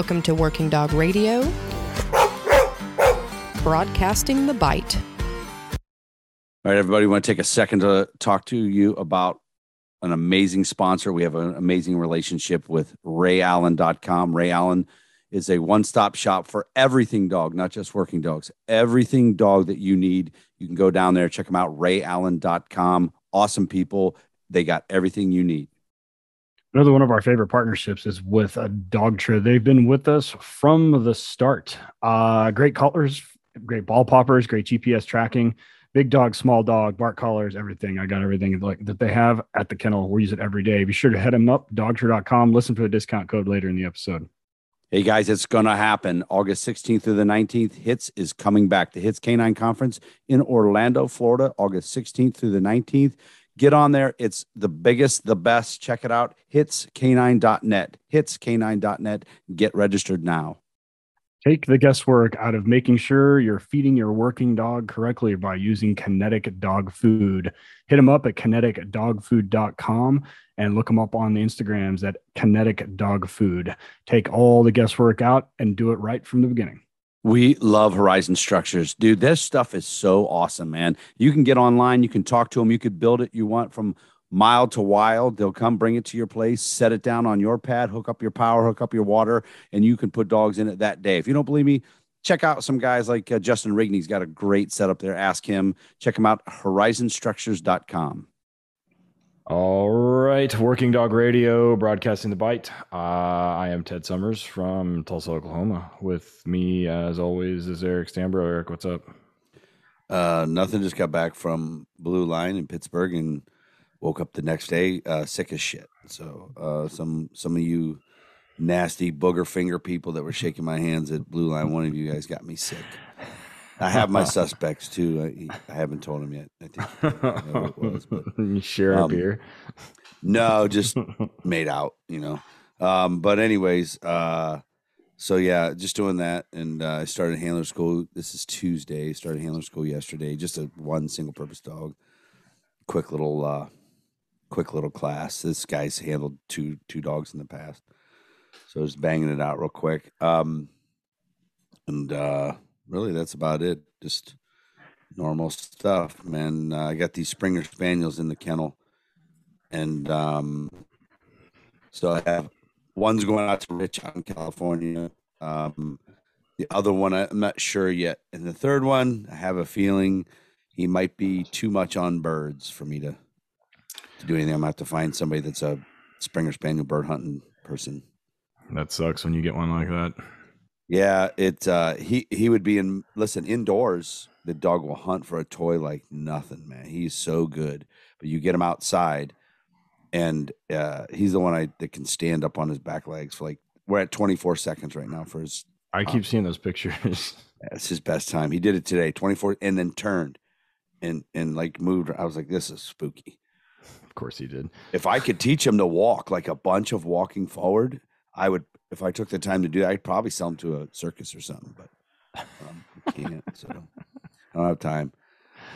Welcome to Working Dog Radio, broadcasting the bite. All right, everybody, want to take a second to talk to you about an amazing sponsor. We have an amazing relationship with rayallen.com. Ray Allen is a one stop shop for everything dog, not just working dogs. Everything dog that you need, you can go down there, check them out, rayallen.com. Awesome people. They got everything you need. Another one of our favorite partnerships is with a dog Dogtra. They've been with us from the start. Uh, great collars, great ball poppers, great GPS tracking, big dog, small dog, bark collars, everything. I got everything like that they have at the kennel. We use it every day. Be sure to head them up, dogtra.com. Listen for the discount code later in the episode. Hey guys, it's going to happen. August 16th through the 19th. HITS is coming back. The HITS Canine Conference in Orlando, Florida, August 16th through the 19th. Get on there. It's the biggest, the best. Check it out. Hitscanine.net. Hitscanine.net. Get registered now. Take the guesswork out of making sure you're feeding your working dog correctly by using Kinetic Dog Food. Hit them up at kineticdogfood.com and look them up on the Instagrams at Kinetic Dog Food. Take all the guesswork out and do it right from the beginning. We love Horizon Structures. Dude, this stuff is so awesome, man. You can get online, you can talk to them, you could build it you want from mild to wild. They'll come bring it to your place, set it down on your pad, hook up your power, hook up your water, and you can put dogs in it that day. If you don't believe me, check out some guys like uh, Justin Rigney's got a great setup there. Ask him. Check him out, horizonstructures.com. All right, Working Dog Radio, broadcasting the bite. Uh, I am Ted Summers from Tulsa, Oklahoma. With me, as always, is Eric Stambro. Eric, what's up? Uh, nothing. Just got back from Blue Line in Pittsburgh and woke up the next day uh, sick as shit. So uh, some some of you nasty booger finger people that were shaking my hands at Blue Line, one of you guys got me sick. I have my suspects too. I, I, haven't told him yet. I think I it was, but, you share a um, beer? No, just made out. You know. Um, but anyways, uh, so yeah, just doing that, and uh, I started handler school. This is Tuesday. Started handler school yesterday. Just a one single purpose dog. Quick little, uh, quick little class. This guy's handled two two dogs in the past, so just banging it out real quick. Um, and uh, really, that's about it. Just normal stuff, man. Uh, I got these Springer Spaniels in the kennel, and um, so I have one's going out to Rich out in California. Um, the other one, I'm not sure yet, and the third one, I have a feeling he might be too much on birds for me to to do anything. I'm gonna have to find somebody that's a Springer Spaniel bird hunting person. That sucks when you get one like that. Yeah, it uh he he would be in listen, indoors, the dog will hunt for a toy like nothing, man. He's so good. But you get him outside and uh he's the one I that can stand up on his back legs for like we're at 24 seconds right now for his I keep um, seeing those pictures. That's his best time. He did it today, 24 and then turned and and like moved. I was like this is spooky. Of course he did. If I could teach him to walk like a bunch of walking forward, I would if I took the time to do that, I'd probably sell them to a circus or something, but um, I can't. So I don't have time.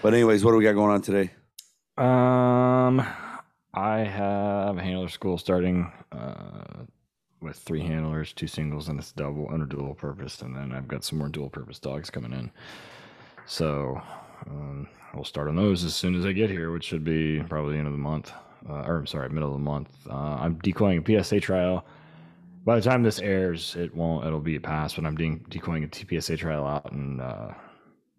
But anyways, what do we got going on today? Um, I have a handler school starting uh, with three handlers, two singles, and it's double under dual purpose, and then I've got some more dual purpose dogs coming in. So um, we'll start on those as soon as I get here, which should be probably the end of the month. Uh, or I'm sorry, middle of the month. Uh, I'm decoying a PSA trial by the time this airs, it won't. It'll be past. But I'm de- decoying a TPSA trial out in uh,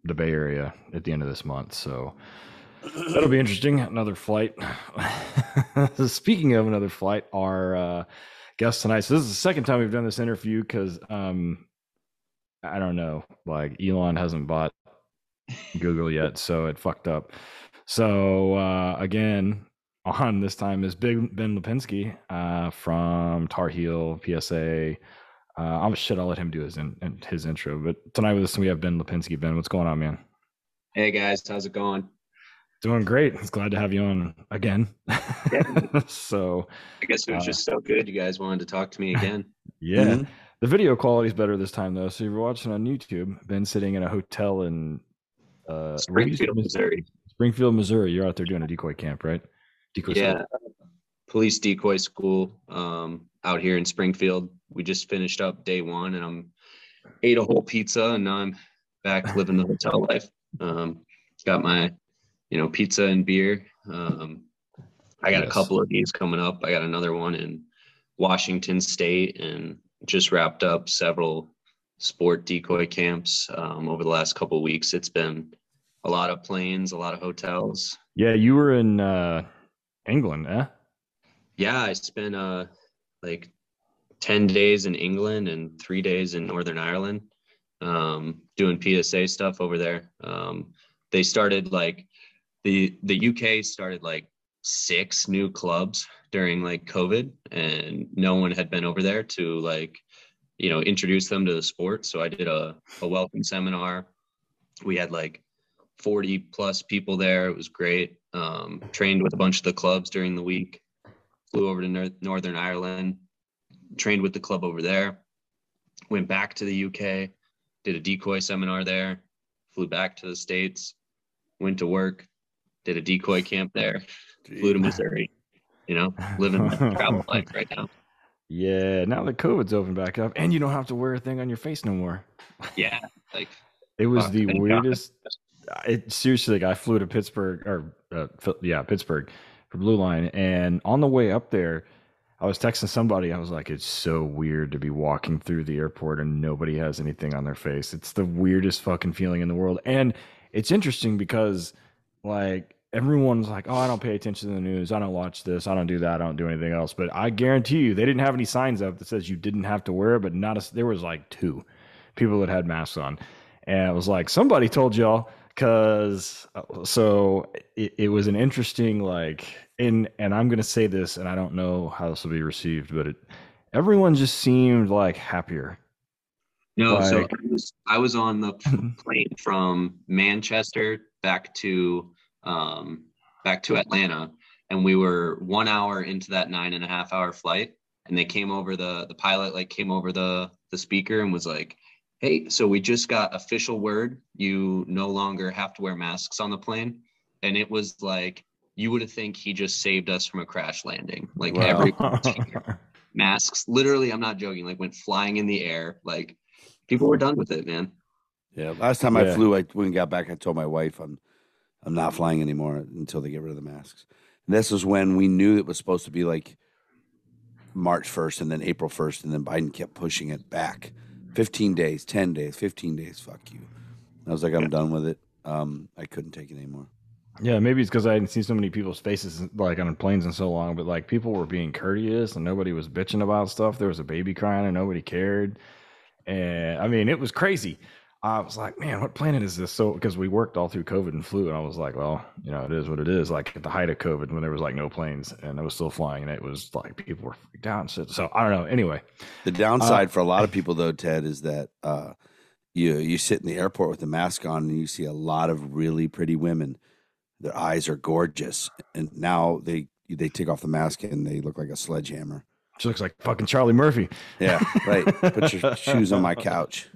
the Bay Area at the end of this month, so that'll be interesting. Another flight. Speaking of another flight, our uh, guest tonight. So this is the second time we've done this interview because um, I don't know, like Elon hasn't bought Google yet, so it fucked up. So uh, again, on this time is Big Ben Lipinski uh, from Tar Heel PSA. Uh, I'm shit. I'll let him do his in, his intro. But tonight with us we have Ben Lipinski. Ben, what's going on, man? Hey guys, how's it going? Doing great. It's glad to have you on again. Yeah. so I guess it was uh, just so good. You guys wanted to talk to me again. yeah. Mm-hmm. The video quality is better this time though. So if you're watching on YouTube, Ben sitting in a hotel in uh, Springfield, Missouri. Springfield, Missouri. You're out there doing a decoy camp, right? Decoy yeah, school. police decoy school um, out here in Springfield. we just finished up day one, and I'm ate a whole pizza, and now I'm back living the hotel life. Um, got my, you know, pizza and beer. Um, I got Yes. a couple of these coming up. I got another one in Washington State, and just wrapped up several sport decoy camps um, over the last couple of weeks. It's been a lot of planes, a lot of hotels. Yeah, you were in uh, England, eh? Yeah, I spent uh like 10 days in England and three days in Northern Ireland um, doing PSA stuff over there. Um, they started like the the UK started like six new clubs during like COVID, and no one had been over there to like you know introduce them to the sport. So I did a a welcome seminar. We had like 40 plus people there. It was great. Um, trained with a bunch of the clubs during the week. Flew over to Nor- Northern Ireland, trained with the club over there. Went back to the UK, did a decoy seminar there. Flew back to the states, went to work, did a decoy camp there. Flew to Missouri. You know, living the travel life right now. Yeah, now that COVID's open back up, and you don't have to wear a thing on your face no more. Yeah, like It was the weirdest. God. It seriously, like I flew to Pittsburgh or uh, yeah, Pittsburgh for Blue Line, and on the way up there, I was texting somebody. I was like, "It's so weird to be walking through the airport and nobody has anything on their face. It's the weirdest fucking feeling in the world." And it's interesting because, like, everyone's like, "Oh, I don't pay attention to the news. I don't watch this. I don't do that. I don't do anything else." But I guarantee you, they didn't have any signs up that says you didn't have to wear it. But not a, there was like two people that had masks on, and it was like somebody told y'all because so it, it was an interesting like and and i'm gonna say this and i don't know how this will be received but it everyone just seemed like happier no. so I was, I was on the plane from Manchester back to um, back to Atlanta, and we were one hour into that nine and a half hour flight, and they came over the the pilot like came over the the speaker and was like, "Hey, so we just got official word you no longer have to wear masks on the plane," and it was like you would have think he just saved us from a crash landing. Like Wow. every masks, literally, I'm not joking, like went flying in the air. Like people were done with it, man. Yeah. Last time I flew, I when I got back, I told my wife I'm I'm not flying anymore until they get rid of the masks. And this was when we knew it was supposed to be like March first and then April first, and then Biden kept pushing it back. Fifteen days, ten days, fifteen days. Fuck you. I was like, I'm done with it. Um, I couldn't take it anymore. yeah maybe it's because i hadn't seen so many people's faces like on planes in so long but like people were being courteous and nobody was bitching about stuff there was a baby crying and nobody cared and i mean it was crazy I was like, man, what planet is this? So, because we worked all through COVID and flu, and I was like, well, you know, it is what it is. Like at the height of COVID, when there was like no planes and I was still flying, and it was like people were freaked out and shit. So I don't know. Anyway, The downside for a lot of people, though, Ted, is that uh, you you sit in the airport with the mask on and you see a lot of really pretty women. Their eyes are gorgeous, and now they they take off the mask and they look like a sledgehammer. She looks like fucking Charlie Murphy. Yeah, right. Put your shoes on my couch.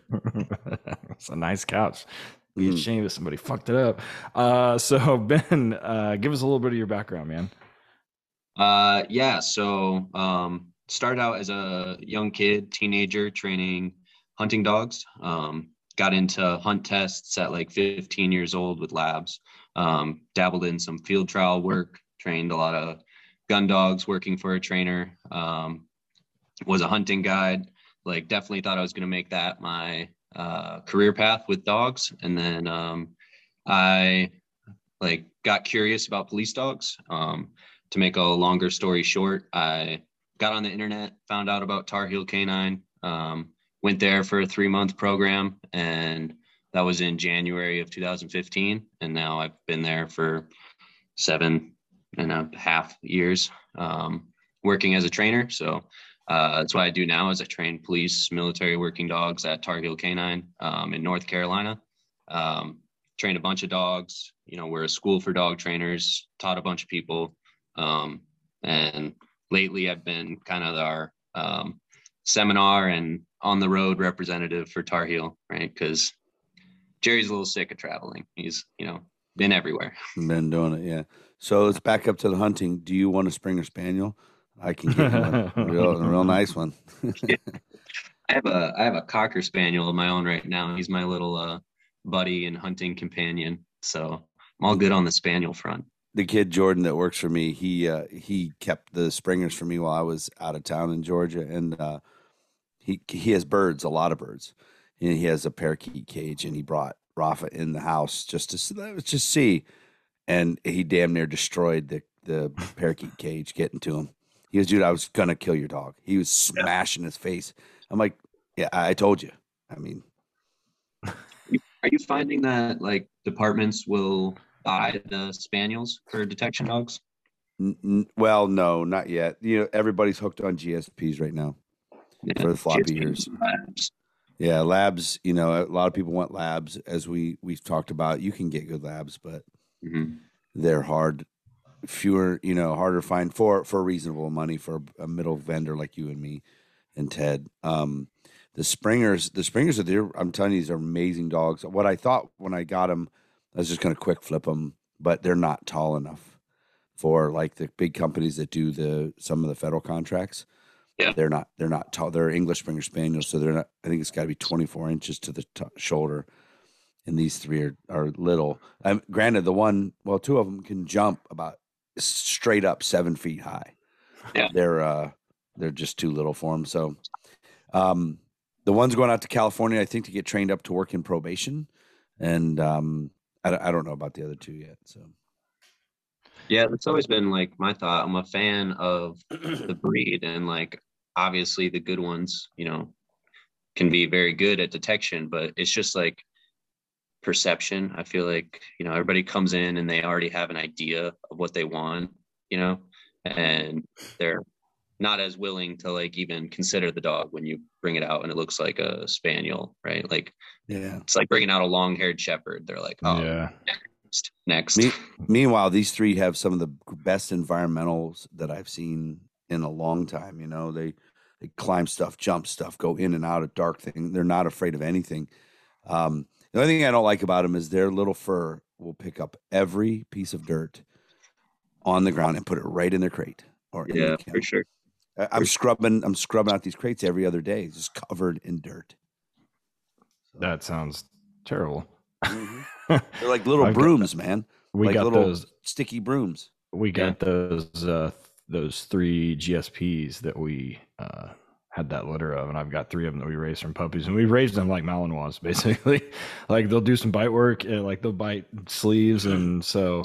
it's a nice couch. Be Mm. ashamed if somebody fucked it up. Uh, so Ben, uh, give us a little bit of your background, man. Uh, yeah. So, um, started out as a young kid, teenager, training hunting dogs. Um, got into hunt tests at like 15 years old with labs. Um, dabbled in some field trial work. Trained a lot of gun dogs, working for a trainer. Um, was a hunting guide. Like, definitely thought I was going to make that my uh, career path with dogs. And then um, I like got curious about police dogs. Um, to make a longer story short, I got on the internet, found out about Tar Heel Canine, um, went there for a three month program, and that was in January of 2015. And now I've been there for seven and a half years, um, working as a trainer. So uh, that's what I do now is I train police, military working dogs at Tar Heel Canine um, in North Carolina. Um, trained a bunch of dogs. You know, we're a school for dog trainers, taught a bunch of people. Um, and lately I've been kind of our um, seminar and on the road representative for Tar Heel, right? Because Jerry's a little sick of traveling. He's, you know, been everywhere. Been doing it, yeah. So let's back up to the hunting. Do you want a Springer Spaniel? I can get you one. A real, a real nice one. I have a I have a cocker spaniel of my own right now. He's my little uh, buddy and hunting companion. So I'm all good on the spaniel front. The kid Jordan that works for me, he uh, he kept the springers for me while I was out of town in Georgia, and uh, he he has birds, a lot of birds, and he has a parakeet cage, and he brought Rafa in the house just to just see, and he damn near destroyed the the parakeet cage getting to him. He goes, dude, I was gonna kill your dog. He was smashing his face. I'm like, yeah, I told you. I mean, are you finding that like departments will buy the spaniels for detection dogs? N- n- well, no, not yet. You know, everybody's hooked on GSPs right now yeah, for the floppy ears. Labs. Yeah, labs. You know, a lot of people want labs, as we we've talked about. You can get good labs, but mm-hmm. they're hard, fewer. You know, harder to find for for reasonable money for a middle vendor like you and me and Ted. Um, the Springers, the Springers are there. I'm telling you, these are amazing dogs. What I thought when I got them, I was just going to quick flip them, but they're not tall enough for like the big companies that do the some of the federal contracts. Yeah, they're not. They're not tall. They're English Springer Spaniels, so they're not. I think it's got to be 24 inches to the t- shoulder, and these three are are little. Um, granted, the one, well, two of them can jump about straight up seven feet high. Yeah, they're uh, they're just too little for them. So, um, the one's going out to California, I think, to get trained up to work in probation, and um, I, I don't know about the other two yet. So, yeah, that's always been like my thought. I'm a fan of the breed, and like obviously the good ones, you know, can be very good at detection, but it's just like perception. I feel like you know everybody comes in and they already have an idea of what they want, you know, and they're not as willing to like even consider the dog when you bring it out and it looks like a spaniel, right? Like, yeah, it's like bringing out a long-haired shepherd. They're like, oh, yeah. Next, next. Me- meanwhile, these three have some of the best environmentals that I've seen in a long time. You know, they they climb stuff, jump stuff, go in and out of dark thing. They're not afraid of anything. Um, the only thing I don't like about them is their little fur will pick up every piece of dirt on the ground and put it right in their crate. Or yeah, for sure. I'm scrubbing. I'm scrubbing out these crates every other day, just covered in dirt. So. That sounds terrible. Mm-hmm. They're like little brooms, got, man. We like got those sticky brooms. We got yeah. those uh, those three GSPs that we uh, had that litter of, and I've got three of them that we raised from puppies, and we raised them like Malinois, basically. like they'll do some bite work, and like they'll bite sleeves, and mm-hmm. so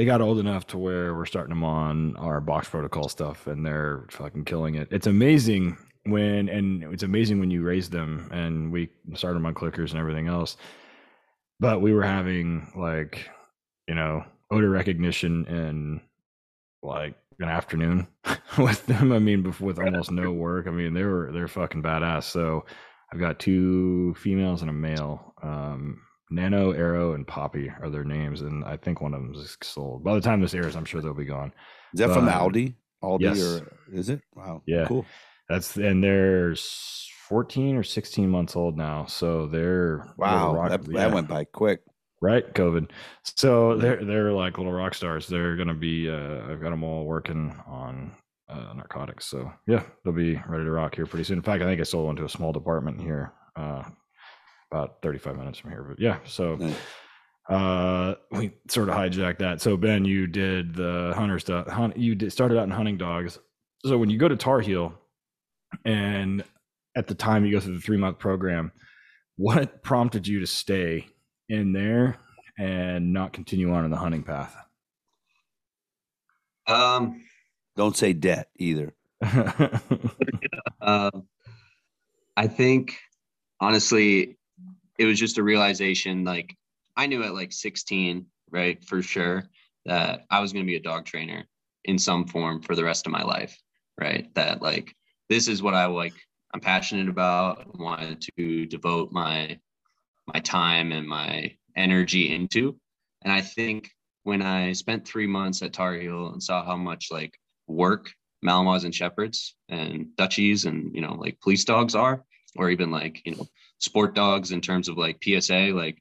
they got old enough to where we're starting them on our box protocol stuff and they're fucking killing it. It's amazing when and it's amazing when you raise them and we started them on clickers and everything else. But we were having like, you know, odor recognition and like an afternoon with them. I mean, with almost no work. I mean, they were they're fucking badass. So I've got two females and a male. Um, Nano, Arrow, and Poppy are their names, and I think one of them is sold. By the time this airs, I'm sure they'll be gone. Is that but, from Aldi? Aldi, yes. or is it? Wow, yeah, cool. That's and they're 14 or 16 months old now, so they're wow. Rock, that, yeah. that went by quick, right? COVID. So they're they're like little rock stars. They're gonna be. Uh, I've got them all working on uh, narcotics. So yeah, they'll be ready to rock here pretty soon. In fact, I think I sold one to a small department here uh, about 35 minutes from here. But yeah, so uh, we sort of hijacked that. So Ben, you did the hunter stuff. Hunt, you did, started out in hunting dogs. So when you go to Tar Heel, and at the time you go through the three month program, what prompted you to stay in there and not continue on in the hunting path? Um, don't say debt either. uh, I think honestly, it was just a realization like I knew at like 16, right, for sure, that I was going to be a dog trainer in some form for the rest of my life, right? That like this is what I like I'm passionate about, wanted to devote my my time and my energy into. And I think when I spent three months at Tar Heel and saw how much like work Malinois and Shepherds and Dutchies and you know like police dogs are, or even like you know sport dogs in terms of like PSA. Like,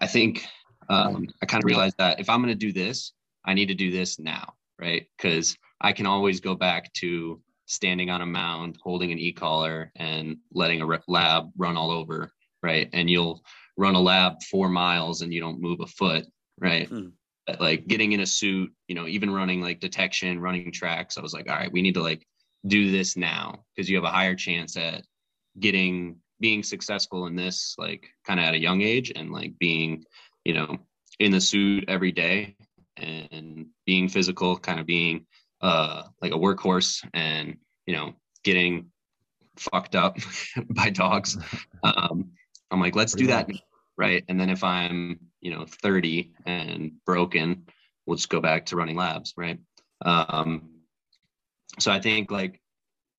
I think um, I kind of realized that if I'm going to do this, I need to do this now, right? Because I can always go back to standing on a mound, holding an e-collar and letting a lab run all over, right? And you'll run a lab four miles and you don't move a foot, right? Hmm. But, like getting in a suit, you know, even running like detection, running tracks, I was like, all right, we need to like do this now because you have a higher chance at getting being successful in this like kind of at a young age and like being you know in the suit every day and being physical kind of being uh like a workhorse and you know getting fucked up by dogs um i'm like let's do that right? And then if i'm you know 30 and broken we'll just go back to running labs right? Um so i think like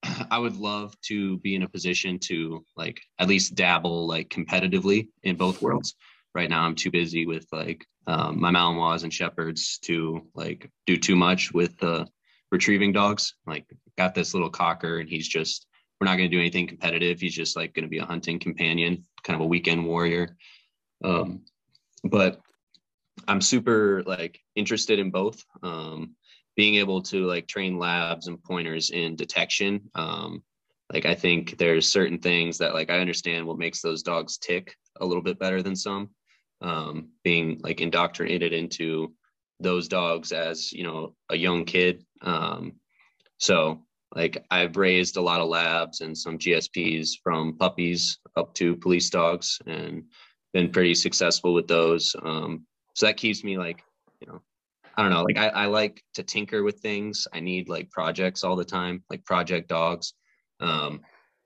i would love to be in a position to like at least dabble like competitively in both worlds. Right now i'm too busy with like um, my malinois and shepherds to like do too much with the retrieving dogs. Like got this little cocker and he's just we're not going to do anything competitive. He's just like going to be a hunting companion kind of a weekend warrior. Um, but i'm super like interested in both. Um, being able to like train labs and pointers in detection. Um, like i think there's certain things that like i understand what makes those dogs tick a little bit better than some. Um, being like indoctrinated into those dogs as you know a young kid. Um, so like i've raised a lot of labs and some gsps from puppies up to police dogs and been pretty successful with those um, so that keeps me like you know i don't know like I, I like to tinker with things i need like projects all the time like project dogs um,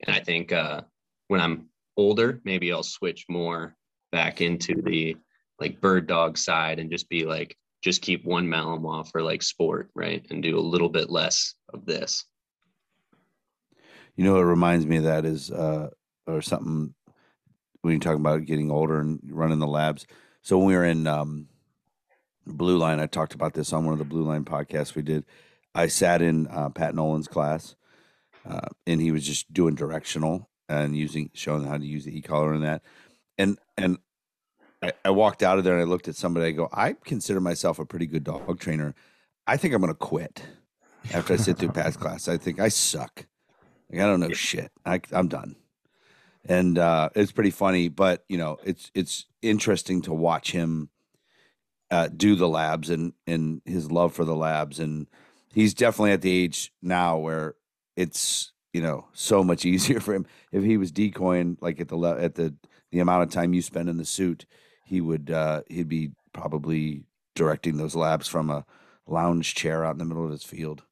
and i think uh, when i'm older maybe i'll switch more back into the like bird dog side and just be like just keep one Malinois for like sport, right? And do a little bit less of this. You know, what reminds me of that is, uh, or something when you're talking about getting older and running the labs. So when we were in um, Blue Line, I talked about this on one of the Blue Line podcasts we did. I sat in uh, Pat Nolan's class, uh, and he was just doing directional and using, showing how to use the e-collar and that. And and I, I walked out of there and I looked at somebody. I go, I consider myself a pretty good dog trainer. I think I'm going to quit after I sit through Pat's class. I think I suck. Like, I don't know shit. I, I'm done. And uh, it's pretty funny, but you know, it's it's interesting to watch him uh, do the labs and and his love for the labs. And he's definitely at the age now where it's you know so much easier for him. If he was decoying like at the le- at the the amount of time you spend in the suit, he would uh, he'd be probably directing those labs from a lounge chair out in the middle of his field.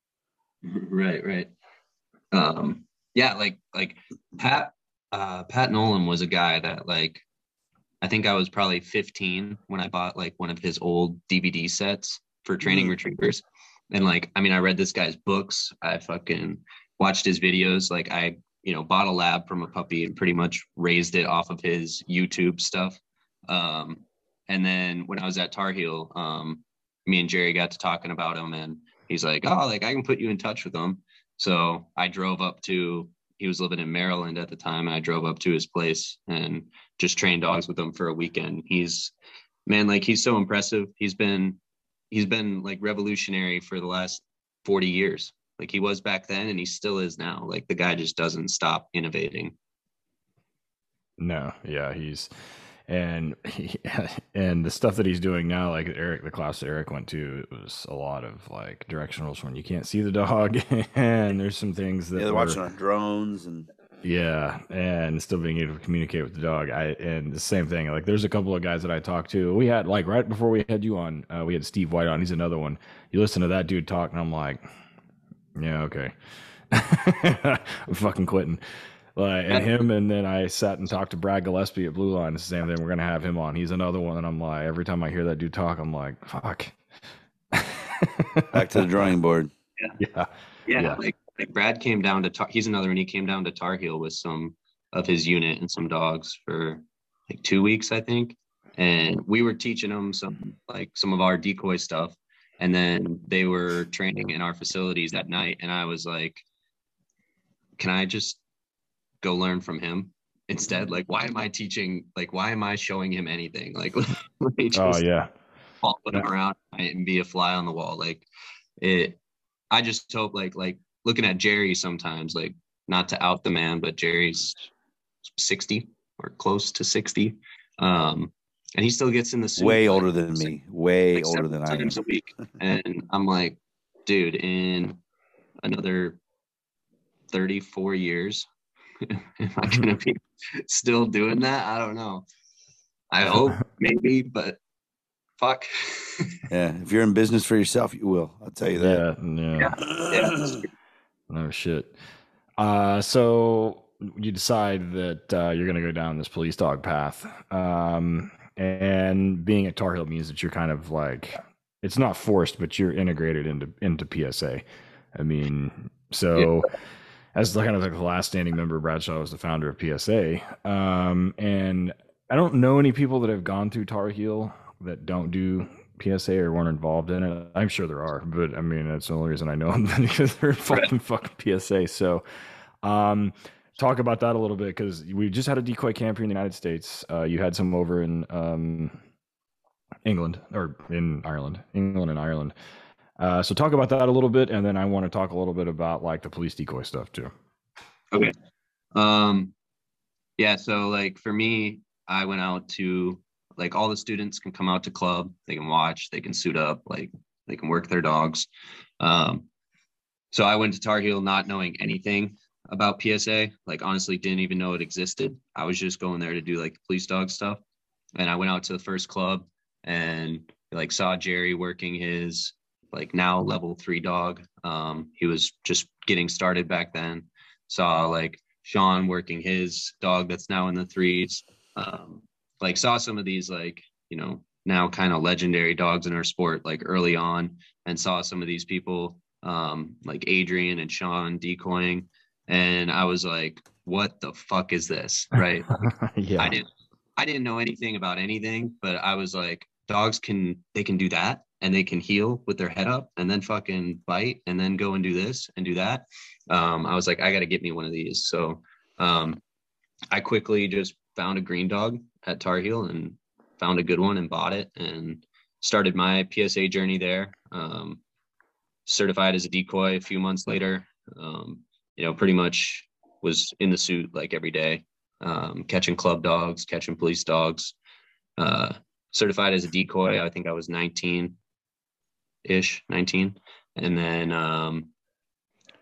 Right, right. Um, yeah, like like Pat uh Pat Nolan was a guy that like I think I was probably 15 when I bought like one of his old DVD sets for training Mm. retrievers. And like, I mean, I read this guy's books. I fucking watched his videos. Like I, you know, bought a lab from a puppy and pretty much raised it off of his YouTube stuff. Um, and then when I was at Tar Heel, um, me and Jerry got to talking about him and he's like, Oh, like I can put you in touch with him. So I drove up to he was living in Maryland at the time, and I drove up to his place and just trained dogs with him for a weekend. He's man, like he's so impressive. He's been he's been like revolutionary for the last 40 years. Like he was back then and he still is now. Like the guy just doesn't stop innovating. No, yeah, he's and he, and the stuff that he's doing now, like Eric, the class that Eric went to, it was a lot of like directionals when you can't see the dog, and there's some things that Yeah, they're were- watching on drones and yeah, and still being able to communicate with the dog. I and the same thing. Like, there's a couple of guys that I talked to. We had like right before we had you on, uh, we had Steve White on. He's another one. You listen to that dude talk, and I'm like, yeah, okay, I'm fucking quitting. Like, and him, and then I sat and talked to Brad Gillespie at Blue Line. It's the same thing. We're gonna have him on. He's another one, and I'm like, every time I hear that dude talk, I'm like, fuck. back to the drawing board. yeah. Yeah, Yeah. like like Brad came down to Tar- he's another one. He came down to Tar Heel with some of his unit and some dogs for like two weeks, I think. And we were teaching them some like some of our decoy stuff. And then they were training in our facilities that night. And I was like, can I just go learn from him instead? Like, why am I teaching? Like, why am I showing him anything? Like, let me just Oh yeah. following him around and be a fly on the wall. Like it, I just hope like like looking at Jerry sometimes, like not to out the man, but Jerry's 60 or close to 60. Um, and he still gets in the suit. Way like, older than like, me. Way like older several than I am. times a week. And I'm like, dude, in another 34 years, am I gonna be still doing that? I don't know. I hope maybe, but fuck. Yeah, if you're in business for yourself, you will. I'll tell you that. Yeah, yeah. Yeah. No shit. Uh, so you decide that uh, you're going to go down this police dog path. Um, and being at Tar Heel means that you're kind of like, it's not forced, but you're integrated into, into PSA. I mean, so as the kind of like the last standing member, Bradshaw was the founder of PSA. Um, and I don't know any people that have gone through Tar Heel that don't do PSA or weren't involved in it. I'm sure there are, but I mean that's the only reason I know them because they're involved in fucking PSA. So, um, talk about that a little bit because we just had a decoy camp here in the United States. Uh, you had some over in um, England or in Ireland, England and Ireland. Uh, so talk about that a little bit, and then I want to talk a little bit about like the police decoy stuff too. Okay. Um, yeah. So like for me, I went out to like all the students can come out to club. They can watch. They can suit up. Like they can work their dogs. Um, so I went to Tar Heel not knowing anything about PSA. Like honestly, didn't even know it existed. I was just going there to do like police dog stuff. And I went out to the first club and like saw Jerry working his like now level three dog. Um, he was just getting started back then. Saw like Sean working his dog that's now in the threes. Um, like saw some of these like you know now kind of legendary dogs in our sport like early on and saw some of these people um, like Adrian and Sean decoying and I was like what the fuck is this right yeah, I didn't I didn't know anything about anything, but I was like, dogs can they can do that and they can heal with their head up and then fucking bite and then go and do this and do that. Um, I was like, I gotta get me one of these. So um, I quickly just found a green dog at Tar Heel and found a good one and bought it and started my PSA journey there. Um, certified as a decoy a few months later. Um, you know, pretty much was in the suit like every day um, catching club dogs, catching police dogs. Uh, certified as a decoy, I think I was 19 ish, 19. And then, um,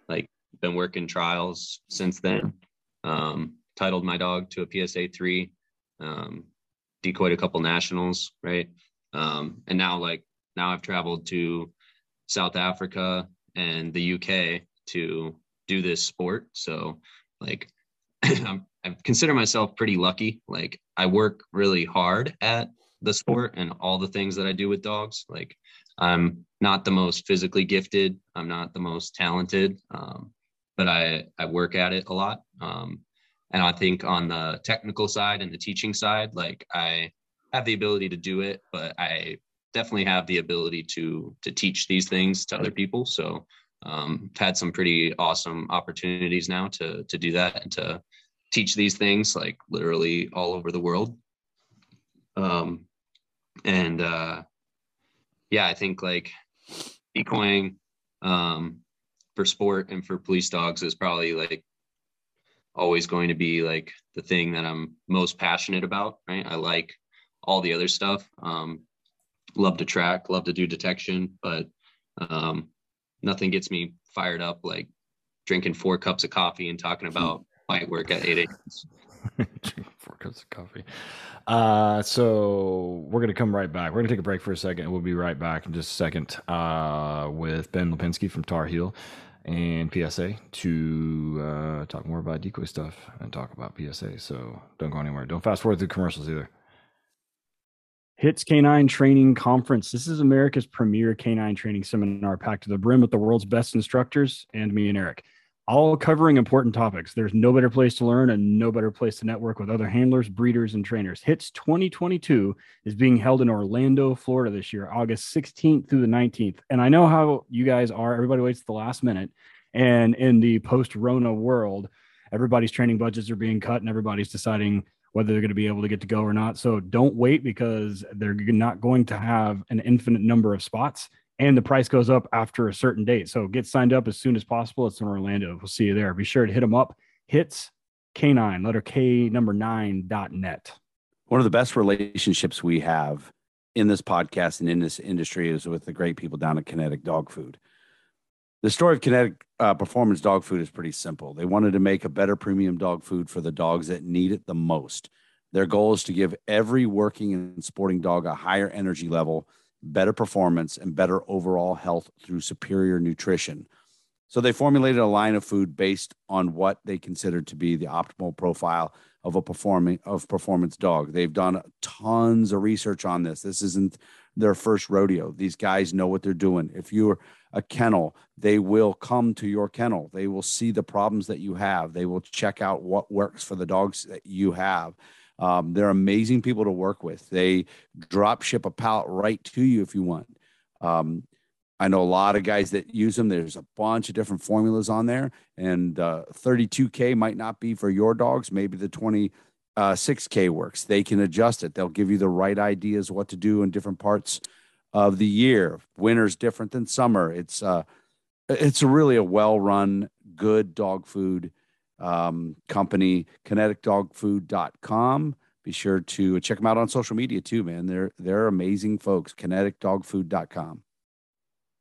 like, been working trials since then. Um, titled my dog to a PSA 3, um, decoyed a couple nationals, right? Um, and now, like, now I've traveled to South Africa and the UK to do this sport. So, like, I'm I consider myself pretty lucky. Like I work really hard at the sport and all the things that I do with dogs. Like I'm not the most physically gifted. I'm not the most talented, um, but I I work at it a lot. Um, and I think on the technical side and the teaching side, like I have the ability to do it, but I definitely have the ability to to teach these things to other people. So um, I've had some pretty awesome opportunities now to to do that and to teach these things like literally all over the world. Um, and uh, yeah, I think like decoying um, for sport and for police dogs is probably like always going to be like the thing that I'm most passionate about. Right. I like all the other stuff. Um, love to track, love to do detection, but um, nothing gets me fired up like drinking four cups of coffee and talking about fight work at 8 a.m. Four cups of coffee. Uh, so we're gonna come right back. We're gonna take a break for a second. We'll be right back in just a second uh, with Ben Lipinski from Tar Heel and PSA to uh, talk more about decoy stuff and talk about PSA. So don't go anywhere. Don't fast forward through commercials either. HITS Canine Training Conference. This is America's premier canine training seminar packed to the brim with the world's best instructors and me and Eric, all covering important topics. There's no better place to learn and no better place to network with other handlers, breeders, and trainers. HITS 2022 is being held in Orlando, Florida this year, August 16th through the 19th. And I know how you guys are. Everybody waits the last minute. And in the post Rona world, everybody's training budgets are being cut and everybody's deciding whether they're going to be able to get to go or not. So don't wait because they're not going to have an infinite number of spots. And the price goes up after a certain date. So get signed up as soon as possible. It's in Orlando. We'll see you there. Be sure to hit them up. Hits K9, letter K number nine dot net. One of the best relationships we have in this podcast and in this industry is with the great people down at Kinetic Dog Food. The story of Kinetic uh, Performance Dog Food is pretty simple. They wanted to make a better premium dog food for the dogs that need it the most. Their goal is to give every working and sporting dog a higher energy level, better performance, and better overall health through superior nutrition. So they formulated a line of food based on what they considered to be the optimal profile of a performing of performance dog. They've done tons of research on this. This isn't their first rodeo. These guys know what they're doing. If you're a kennel, they will come to your kennel. They will see the problems that you have. They will check out what works for the dogs that you have. Um, they're amazing people to work with. They drop ship a pallet right to you if you want. Um, I know a lot of guys that use them. There's a bunch of different formulas on there, and uh, 32K might not be for your dogs. Maybe the 26K uh, works. They can adjust it. They'll give you the right ideas what to do in different parts of the year. Winter's different than summer. It's uh, it's really a well-run, good dog food um, company. KineticDogFood.com. Be sure to check them out on social media too, man. They're they're amazing folks. KineticDogFood.com.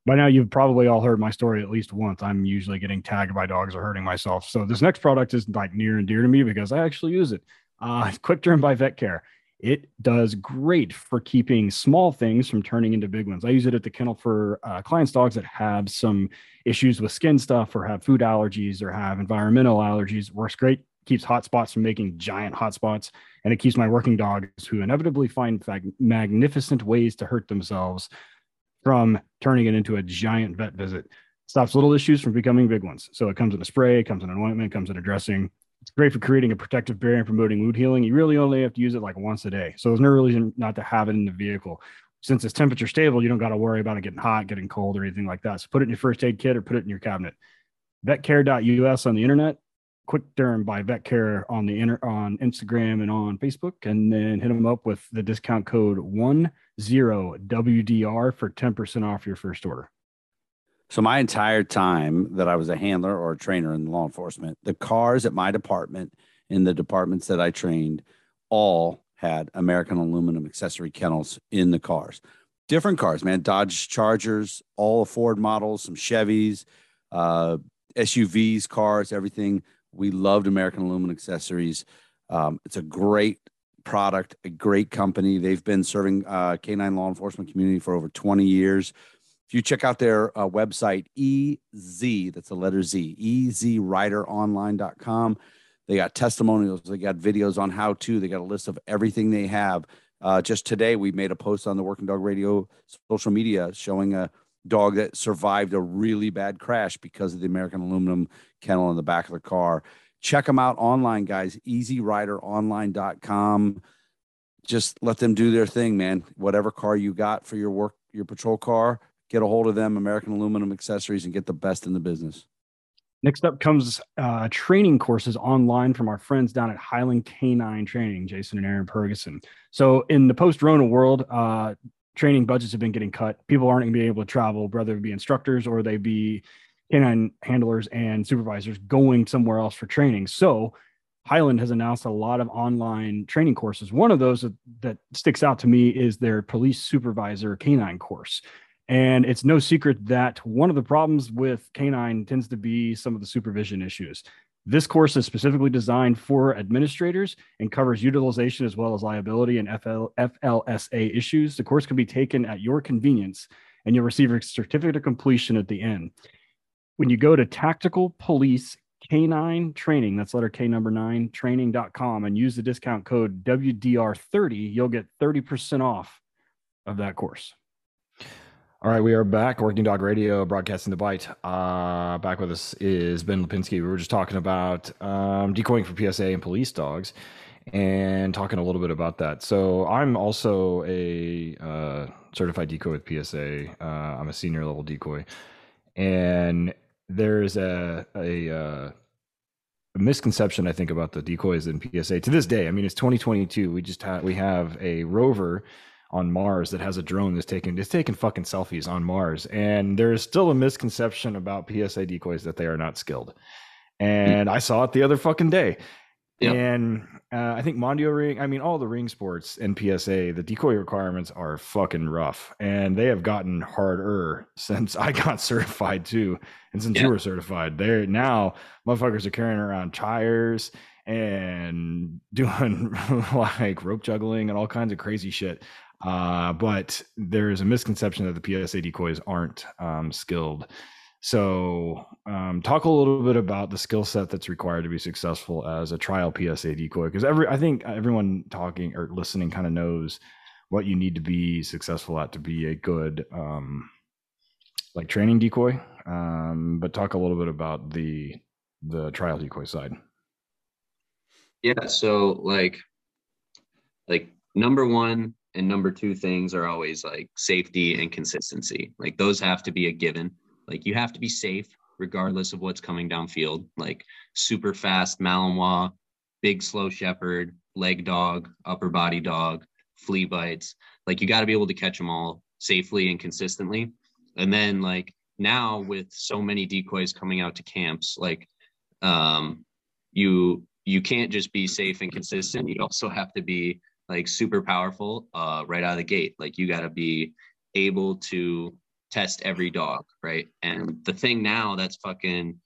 By now, you've probably all heard my story at least once. I'm usually getting tagged by dogs or hurting myself. So this next product is like near and dear to me because I actually use it. Uh, Quick Derm by Vet Care. It does great for keeping small things from turning into big ones. I use it at the kennel for uh, clients' dogs that have some issues with skin stuff or have food allergies or have environmental allergies. Works great, keeps hot spots from making giant hot spots, and it keeps my working dogs who inevitably find magnificent ways to hurt themselves from turning it into a giant vet visit. Stops little issues from becoming big ones. So it comes in a spray, comes in an ointment, comes in a dressing. It's great for creating a protective barrier and promoting wound healing. You really only have to use it like once a day. So there's no reason not to have it in the vehicle. Since it's temperature stable, you don't got to worry about it getting hot, getting cold, or anything like that. So put it in your first aid kit or put it in your cabinet. Vetcare.us on the internet, Quick Derm by Vetcare on the inter- on Instagram and on Facebook, and then hit them up with the discount code one zero WDR for ten percent off your first order. So my entire time that I was a handler or a trainer in law enforcement, the cars at my department in the departments that I trained all had American aluminum accessory kennels in the cars. Different cars, man. Dodge Chargers, all Ford models, some Chevys, uh, SUVs, cars, everything. We loved American aluminum accessories. Um, it's a great product, a great company. They've been serving uh, canine law enforcement community for over 20 years. If you check out their uh, website, EZ, that's the letter Z, ezrideronline.com, they got testimonials, they got videos on how to, they got a list of everything they have. Uh, just today, we made a post on the Working Dog Radio social media showing a dog that survived a really bad crash because of the American aluminum kennel in the back of the car. Check them out online, guys. EZRiderOnline.com. Just let them do their thing, man. Whatever car you got for your work, your patrol car, get a hold of them, American Aluminum Accessories, and get the best in the business. Next up comes uh, training courses online from our friends down at Highland Canine Training, Jason and Aaron Purgason. So, in the post Rona world, uh, training budgets have been getting cut. People aren't going to be able to travel, whether it be instructors or they be canine handlers and supervisors going somewhere else for training. So, Highland has announced a lot of online training courses. One of those that, that sticks out to me is their police supervisor canine course. And it's no secret that one of the problems with canine tends to be some of the supervision issues. This course is specifically designed for administrators and covers utilization as well as liability and FL, FLSA issues. The course can be taken at your convenience and you'll receive a certificate of completion at the end. When you go to Tactical Police Canine Training, that's letter K number nine, training.com, and use the discount code WDR30, you'll get 30% off of that course. All right, we are back. Working Dog Radio, broadcasting the bite. Uh, back with us is Ben Lipinski. We were just talking about um, decoying for PSA and police dogs, and talking a little bit about that. So I'm also a uh, certified decoy with PSA. Uh, I'm a senior level decoy, and there's a a, uh, a misconception I think about the decoys in PSA to this day. I mean, it's 2022. We just have we have a rover on Mars that has a drone that's taking it's taking fucking selfies on Mars, and there's still a misconception about PSA decoys that they are not skilled. And I saw it the other fucking day. Yep. And uh, I think Mondio Ring, I mean, all the ring sports and PSA, the decoy requirements are fucking rough. And they have gotten harder since I got certified too. And since Yeah. you were certified, they're now motherfuckers are carrying around tires and doing like rope juggling and all kinds of crazy shit. Uh, but there's a misconception that the PSA decoys aren't um, skilled. So, um, talk a little bit about the skill set that's required to be successful as a trial PSA decoy, because every I think everyone talking or listening kind of knows what you need to be successful at to be a good um, like training decoy. Um, but talk a little bit about the the trial decoy side. Yeah, so like like number 1 and number 2 things are always like safety and consistency. Like those have to be a given. Like you have to be safe regardless of what's coming downfield. Like super fast Malinois, big slow shepherd, leg dog, upper body dog, flea bites. Like you got to be able to catch them all safely and consistently. And then like now with so many decoys coming out to camps, like um you you can't just be safe and consistent. You also have to be like super powerful uh, right out of the gate. Like you got to be able to test every dog, right? And the thing now that's fucking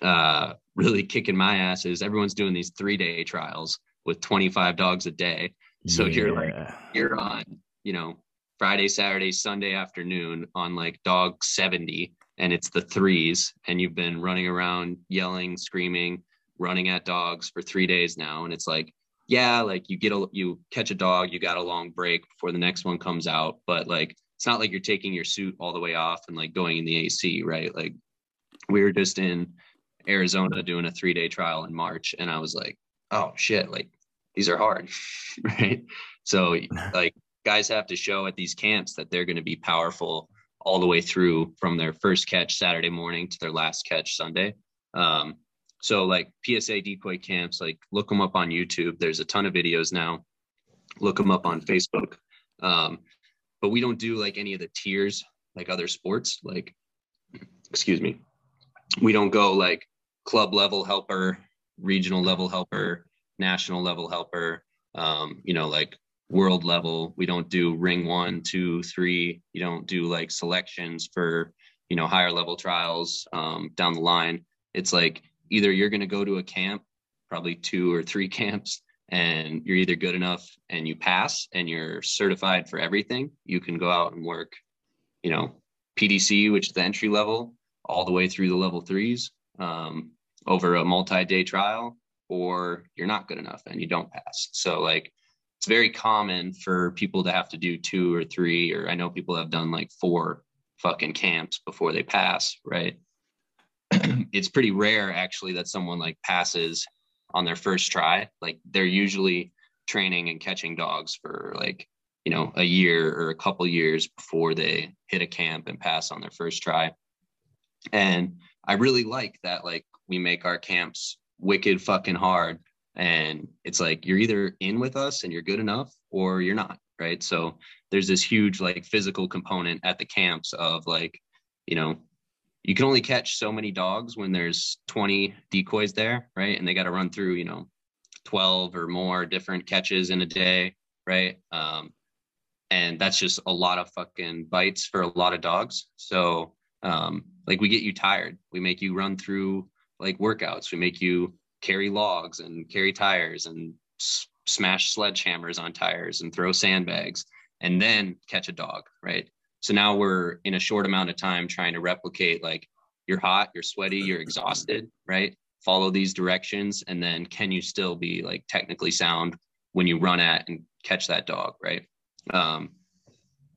uh, really kicking my ass is everyone's doing these three day trials with 25 dogs a day. So you're like, you're on, you know, Friday, Saturday, Sunday afternoon on like dog 70 and it's the threes and you've been running around yelling, screaming, running at dogs for 3 days now and it's like yeah, like you get a you catch a dog, you got a long break before the next one comes out, but like it's not like you're taking your suit all the way off and like going in the AC, right? Like we were just in Arizona doing a 3-day trial in March and I was like, "Oh shit, like these are hard." right? So like guys have to show at these camps that they're going to be powerful all the way through from their first catch Saturday morning to their last catch Sunday. Um, so like PSA decoy camps, like look them up on YouTube. There's a ton of videos now. Look them up on Facebook. Um, but we don't do like any of the tiers like other sports. Like, excuse me, we don't go like club level helper, regional level helper, national level helper. Um, you know, like world level. We don't do ring one, two, three. You don't do like selections for you know higher level trials um, down the line. It's like either you're going to go to a camp, probably two or three camps, and you're either good enough and you pass and you're certified for everything. You can go out and work, you know, PDC, which is the entry level, all the way through the level threes um, over a multi-day trial, or you're not good enough and you don't pass. So like it's very common for people to have to do two or three, or I know people have done like four fucking camps before they pass, right? it's pretty rare actually that someone like passes on their first try. Like they're usually training and catching dogs for like, you know, a year or a couple years before they hit a camp and pass on their first try. And I really like that like we make our camps wicked fucking hard and it's like you're either in with us and you're good enough or you're not, right? So there's this huge like physical component at the camps of like, you know, you can only catch so many dogs when there's 20 decoys there, right? And they got to run through, you know, 12 or more different catches in a day, right? Um, and that's just a lot of fucking bites for a lot of dogs. So, um, like, we get you tired. We make you run through like workouts. We make you carry logs and carry tires and s- smash sledgehammers on tires and throw sandbags and then catch a dog, right? So now we're in a short amount of time trying to replicate like you're hot, you're sweaty, you're exhausted, right? Follow these directions. And then can you still be like technically sound when you run at and catch that dog, right? Um,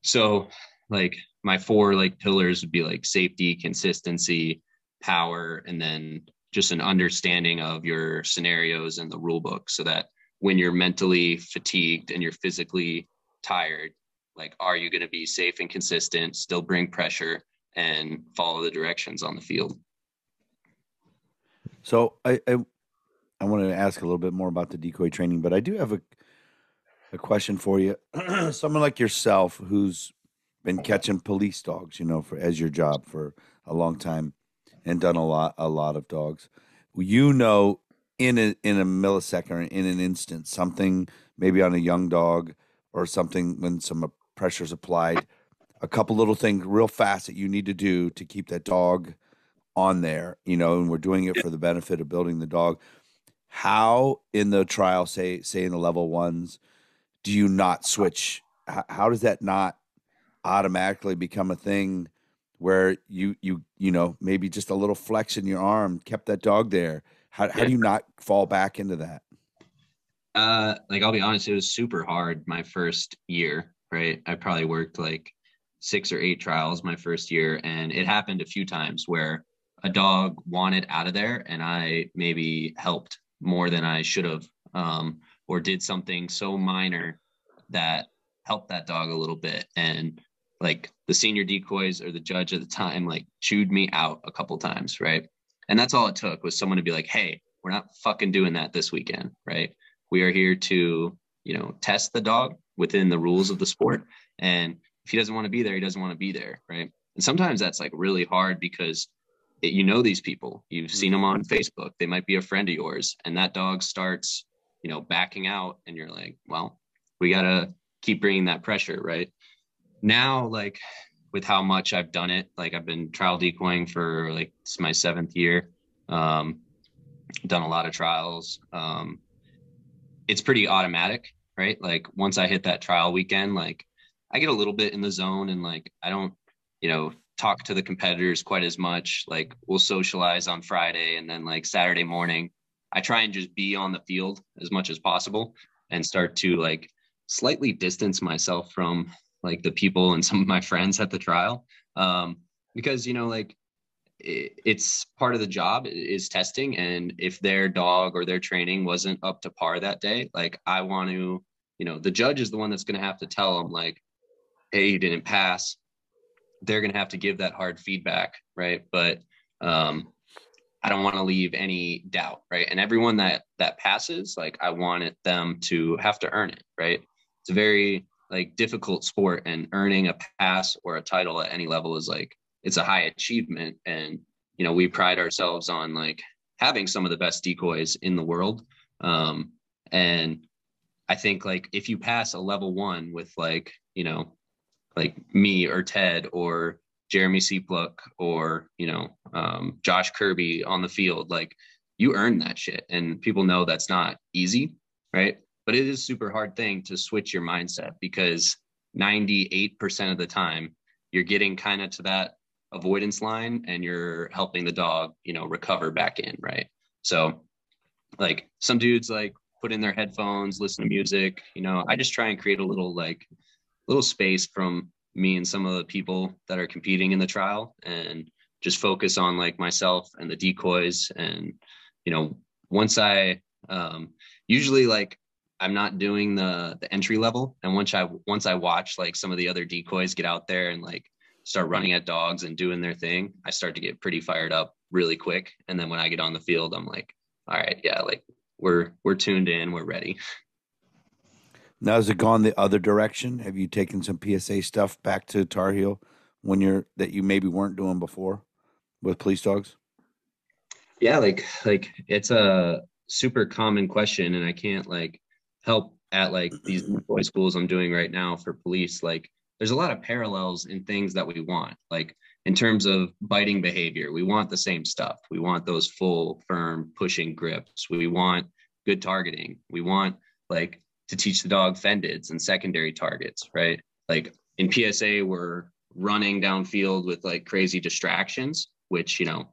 so like my four like pillars would be like safety, consistency, power, and then just an understanding of your scenarios and the rule book so that when you're mentally fatigued and you're physically tired, like are you going to be safe and consistent still bring pressure and follow the directions on the field So I, I I wanted to ask a little bit more about the decoy training, but I do have a a question for you. Someone like yourself who's been catching police dogs, you know, for as your job for a long time and done a lot a lot of dogs. You know in a in a millisecond in an instant something maybe on a young dog or something when some pressure is applied a couple little things real fast that you need to do to keep that dog on there you know and we're doing it for the benefit of building the dog. How in the trial say say in the level ones do you not switch? How, how does that not automatically become a thing where you you you know maybe just a little flex in your arm kept that dog there? How, how do you not fall back into that? Uh like i'll be honest it was super hard my first year right i probably worked like six or eight trials my first year and it happened a few times where a dog wanted out of there and i maybe helped more than I should have, um, or did something so minor that helped that dog a little bit. And like the senior decoys or the judge at the time, like chewed me out a couple times, right? And that's all it took was someone to be like, "Hey, we're not fucking doing that this weekend, right? We are here to, you know, test the dog within the rules of the sport, and if he doesn't want to be there, he doesn't want to be there, right?" And sometimes that's like really hard because it, you know these people. You've seen them on facebook. They might be a friend of yours and that dog starts you know backing out and you're like well we got to keep bringing that pressure right? Now like with how much i've done it like i've been trial decoying for like it's my seventh year. Um done a lot of trials. Um it's pretty automatic right like once i hit that trial weekend like i get a little bit in the zone and like i don't you know talk to the competitors quite as much. Like we'll socialize on Friday and then like Saturday morning, I try and just be on the field as much as possible and start to like slightly distance myself from like the people and some of my friends at the trial. Um, because you know, like it's part of the job is testing. And if their dog or their training wasn't up to par that day, like I want to, you know, the judge is the one that's going to have to tell them like, Hey, you didn't pass they're going to have to give that hard feedback, right? But um, I don't want to leave any doubt, right? And everyone that that passes, like I wanted them to have to earn it, right? It's a very like difficult sport, and earning a pass or a title at any level is like it's a high achievement, and you know we pride ourselves on like having some of the best decoys in the world, um, and I think like if you pass a level one with like you know like me or Ted or Jeremy Seapluck or you know um, Josh Kirby on the field, like you earn that shit, and people know that's not easy, right? But it is a super hard thing to switch your mindset because 98% of the time you're getting kind of to that avoidance line and you're helping the dog, you know, recover back in, right? So like some dudes like put in their headphones, listen to music, you know, I just try and create a little like little space from me and some of the people that are competing in the trial and just focus on like myself and the decoys. And you know once i um usually like i'm not doing the the entry level. And once i once i watch like some of the other decoys get out there and like start running at dogs and doing their thing i start to get pretty fired up really quick. And then when i get on the field i'm like all right yeah like we're we're tuned in we're ready Now, has it gone the other direction? Have you taken some PSA stuff back to Tar Heel when you're that you maybe weren't doing before with police dogs? Yeah, like like it's a super common question, and I can't like help at like these boy schools I'm doing right now for police. Like, there's a lot of parallels in things that we want. Like in terms of biting behavior, we want the same stuff. We want those full, firm, pushing grips. We want good targeting. We want like to teach the dog fendeds and secondary targets, right? Like in PSA, we're running downfield with like crazy distractions, which, you know,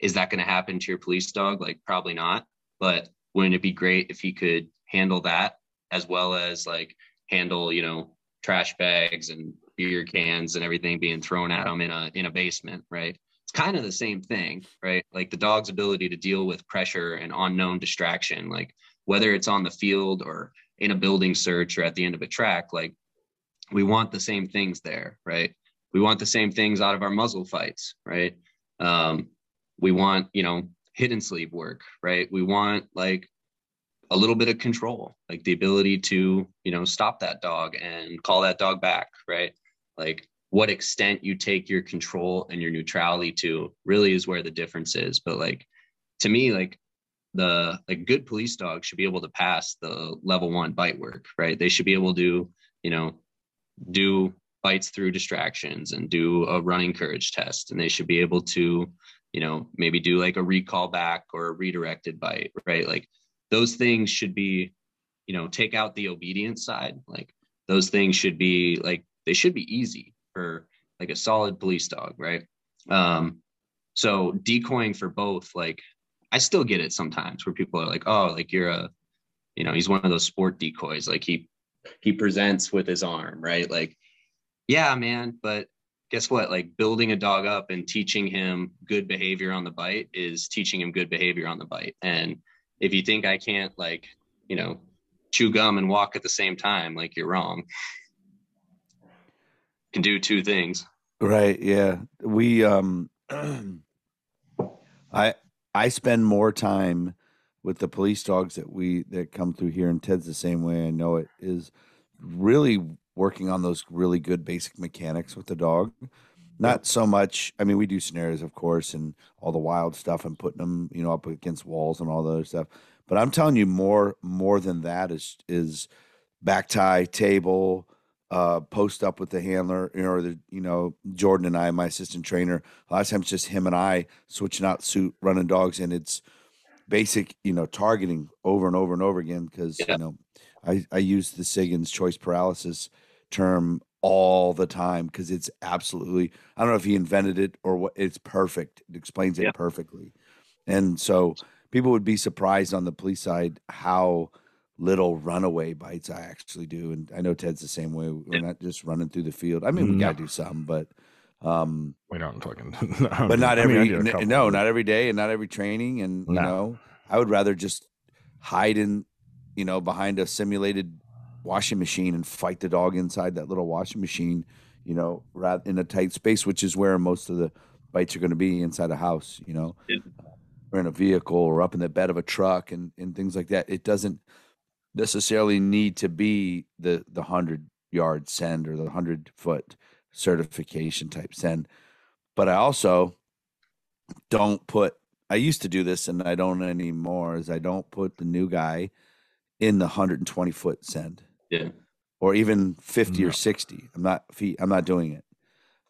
is that going to happen to your police dog? Like, probably not. But wouldn't it be great if he could handle that as well as like handle, you know, trash bags and beer cans and everything being thrown at them in a in a basement, right? It's kind of the same thing, right? Like the dog's ability to deal with pressure and unknown distraction, like whether it's on the field or in a building search or at the end of a track like we want the same things there right we want the same things out of our muzzle fights right um, we want you know hidden sleeve work right we want like a little bit of control, like the ability to, you know, stop that dog and call that dog back, right? Like what extent you take your control and your neutrality to really is where the difference is. But like to me, like the like good police dog should be able to pass the level one bite work, right? They should be able to, you know, do bites through distractions and do a running courage test. And they should be able to, you know, maybe do like a recall back or a redirected bite, right? Like those things should be, you know, take out the obedience side. Like those things should be like they should be easy for like a solid police dog, right? Um, so decoying for both, like I still get it sometimes where people are like, oh, like you're a, you know, he's one of those sport decoys. Like he he presents with his arm, right? Like, yeah, man, but guess what? Like building a dog up and teaching him good behavior on the bite is teaching him good behavior on the bite. And if you think I can't like, you know, chew gum and walk at the same time, like you're wrong. Can do two things. Right. Yeah. We um I I spend more time with the police dogs that we that come through here and Ted's the same way I know it is really working on those really good basic mechanics with the dog. Not so much. I mean, we do scenarios, of course, and all the wild stuff, and putting them, you know, up against walls and all the other stuff. But I'm telling you, more more than that is is back tie, table, uh, post up with the handler, or the, you know, Jordan and I, my assistant trainer. A lot of times, just him and I switching out suit, running dogs, and it's basic, you know, targeting over and over and over again because Yeah. you know, I I use the Siggins choice paralysis term all the time because it's absolutely. I don't know if he invented it or what. It's perfect. It explains it Yeah. perfectly, and so people would be surprised on the police side how little runaway bites I actually do. And I know Ted's the same way. We're not just running through the field. I mean, we No. gotta do some, but um, We don't fucking. but not every I do a n- no, not every day and not every training. And you No. know, I would rather just hide in, you know, behind a simulated washing machine and fight the dog inside that little washing machine, you know, rather in a tight space, which is where most of the bites are going to be inside a house, you know, Yeah. or in a vehicle or up in the bed of a truck and, and things like that. It doesn't necessarily need to be the the hundred yard send or the hundred foot certification type send. But I also don't put I used to do this and I don't anymore is I don't put the new guy in the 120 foot send Yeah. or even 50 No. or 60. I'm not feet I'm not doing it.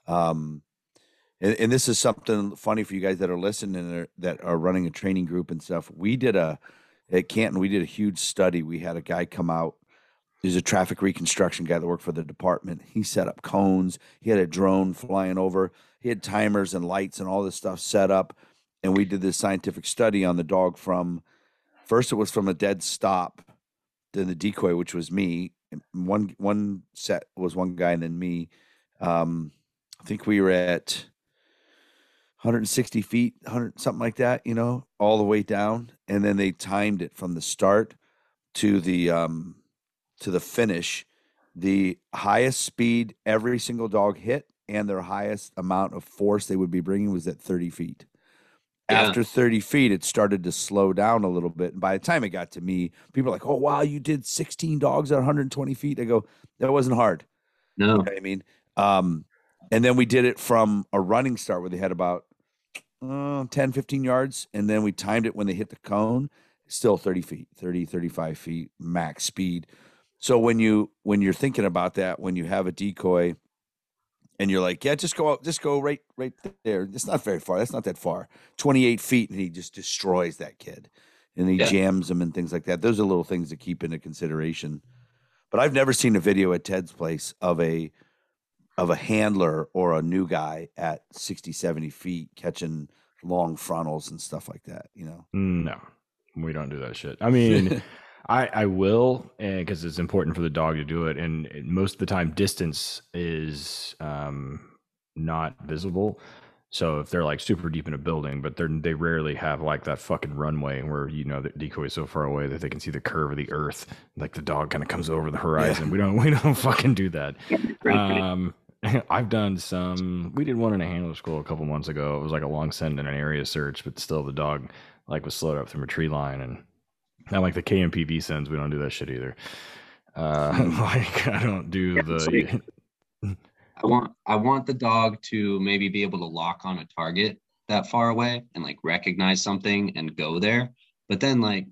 Um and, and this is something funny for you guys that are listening and that are running a training group and stuff. We did a at Canton, we did a huge study. We had a guy come out. He's a traffic reconstruction guy that worked for the department. He set up cones. He had a drone flying over. He had timers and lights and all this stuff set up. And we did this scientific study on the dog from first it was from a dead stop, then the decoy, which was me. One one set was one guy and then me. Um, I think we were at 160 feet, 100 something like that, you know, all the way down, and then they timed it from the start to the um to the finish. The highest speed every single dog hit, and their highest amount of force they would be bringing was at 30 feet. Yeah. After 30 feet, it started to slow down a little bit. And by the time it got to me, people are like, "Oh wow, you did 16 dogs at 120 feet." I go, "That wasn't hard." No. You know I mean? Um, and then we did it from a running start where they had about uh, 10, 15 yards. And then we timed it when they hit the cone, still 30 feet, 30, 35 feet max speed. So when you when you're thinking about that, when you have a decoy and you're like, yeah, just go out, just go right right there. It's not very far. That's not that far. 28 feet, and he just destroys that kid. And he Yeah. jams him and things like that. Those are little things to keep into consideration. But I've never seen a video at Ted's place of a of a handler or a new guy at 60, 70 feet catching long frontals and stuff like that, you know. No, we don't do that shit. I mean, I I will, because it's important for the dog to do it, and most of the time, distance is um, not visible. So if they're like super deep in a building, but they're they rarely have like that fucking runway where you know the decoy is so far away that they can see the curve of the earth, like the dog kind of comes over the horizon. We don't we don't fucking do that. Um, I've done some. We did one in a handler school a couple months ago. It was like a long send and an area search, but still the dog like was slowed up from a tree line, and Not like the KNPV sends. We don't do that shit either. Uh, like I don't do Yeah, the. I want I want the dog to maybe be able to lock on a target that far away and like recognize something and go there. But then like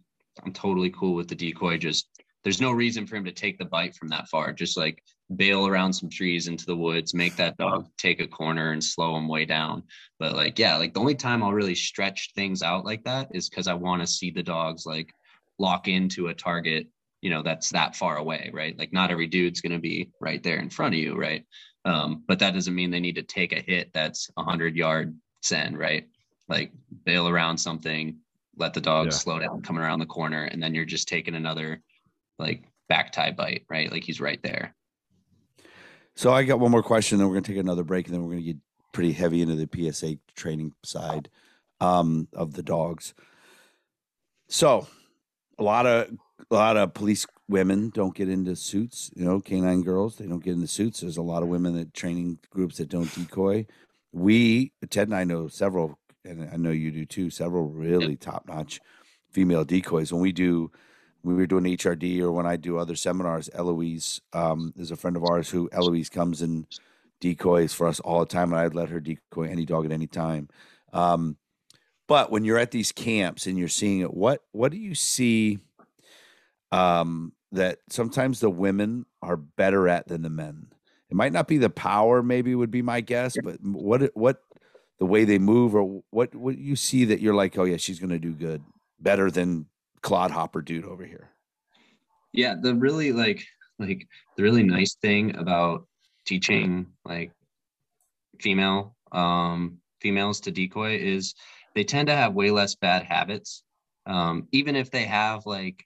I'm totally cool with the decoy. Just there's no reason for him to take the bite from that far. Just like bail around some trees into the woods, make that dog take a corner and slow him way down. But like yeah, like the only time I'll really stretch things out like that is because I want to see the dogs like lock into a target you know that's that far away right? Like not every dude's going to be right there in front of you right? Um, but that doesn't mean they need to take a hit that's a 100 yard send right? Like bail around something let the dog Yeah. slow down coming around the corner and then you're just taking another like back tie bite right? Like he's right there So I got one more question, then we're gonna take another break, and then we're gonna get pretty heavy into the PSA training side um, of the dogs. So a lot of a lot of police women don't get into suits. You know, canine girls they don't get into suits. There's a lot of women that training groups that don't decoy. We Ted and I know several, and I know you do too. Several really top notch female decoys. When we do we were doing HRD or when I do other seminars, Eloise um, is a friend of ours who Eloise comes and decoys for us all the time, and I'd let her decoy any dog at any time. Um, but when you're at these camps and you're seeing it, what what do you see um, that sometimes the women are better at than the men? It might not be the power, maybe would be my guess, but what what the way they move or what what you see that you're like, oh yeah, she's going to do good, better than clodhopper dude over here. yeah the really like like the really nice thing about teaching like female um females to decoy is they tend to have way less bad habits. Um even if they have like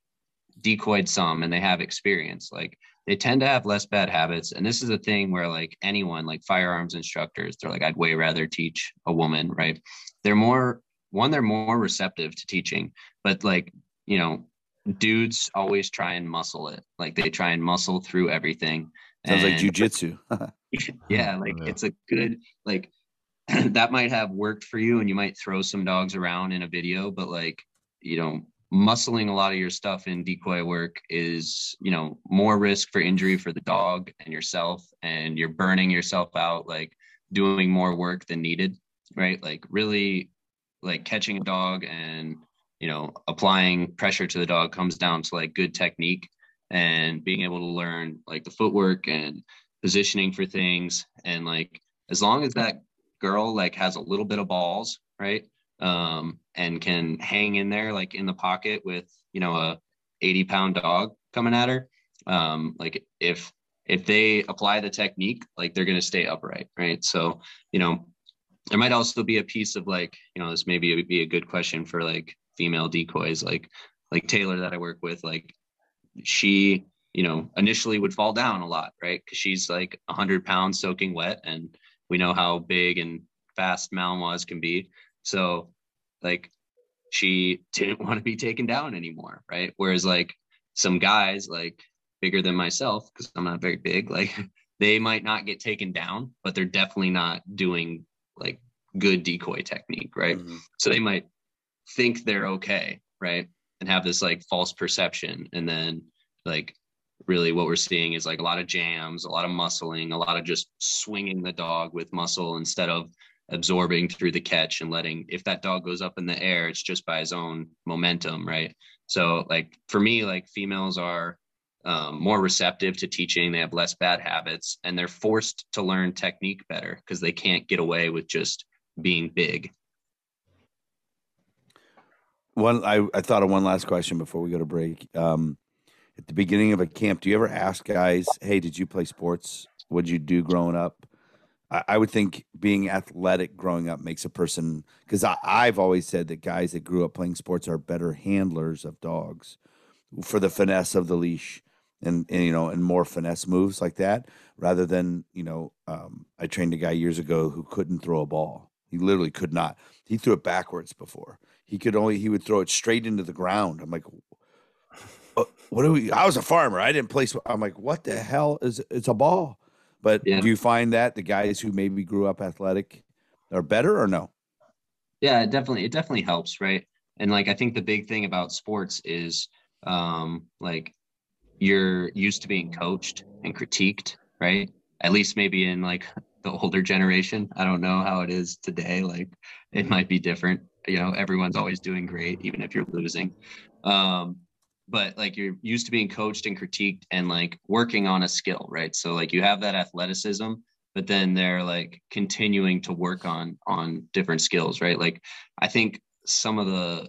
decoyed some and they have experience like they tend to have less bad habits. And this is a thing where like anyone like firearms instructors they're like i'd way rather teach a woman right? They're more one they're more receptive to teaching but like you know dudes always try and muscle it. Like they try and muscle through everything. Sounds like And- jujitsu. yeah, like Yeah. it's a good like that might have worked for you and you might throw some dogs around in a video, but like, you know, muscling a lot of your stuff in decoy work is, you know, more risk for injury for the dog and yourself and you're burning yourself out like doing more work than needed, right? Like really like catching a dog and you know applying pressure to the dog comes down to like good technique and being able to learn like the footwork and positioning for things. And like as long as that girl like has a little bit of balls right um and can hang in there like in the pocket with you know a 80 pound dog coming at her um like if if they apply the technique like they're going to stay upright right? So you know there might also be a piece of like you know this maybe be a good question for like female decoys like like taylor that i work with like she you know initially would fall down a lot right? Because she's like 100 pounds soaking wet and we know how big and fast malinois can be. So like she didn't want to be taken down anymore right? Whereas like some guys like bigger than myself because i'm not very big like they might not get taken down but they're definitely not doing like good decoy technique right? Mhm. so they might think they're okay right? And have this like false perception. And then like really what we're seeing is like a lot of jams a lot of muscling a lot of just swinging the dog with muscle instead of absorbing through the catch and letting if that dog goes up in the air it's just by his own momentum right? So like for me like females are um, more receptive to teaching. They have less bad habits and they're forced to learn technique better because they can't get away with just being big One, I, I thought of one last question before we go to break. Um, at the beginning of a camp, do you ever ask guys, "Hey, did you play sports? What did you do growing up?" I, I would think being athletic growing up makes a person because I've always said that guys that grew up playing sports are better handlers of dogs for the finesse of the leash and, and you know and more finesse moves like that rather than you know um, I trained a guy years ago who couldn't throw a ball. He literally could not. He threw it backwards before. He could only he would throw it straight into the ground. I'm like, "Uh, what do we? I was a farmer. I didn't place. I'm like, what the hell is it's a ball? But Yeah. do you find that the guys who maybe grew up athletic are better or no? yeah it definitely it definitely helps right and like i think the big thing about sports is um like you're used to being coached and critiqued right at least maybe in like the older generation i don't know how it is today like it might be different you know everyone's always doing great even if you're losing. Um but like you're used to being coached and critiqued and like working on a skill right? So like you have that athleticism but then they're like continuing to work on on different skills right? Like i think some of the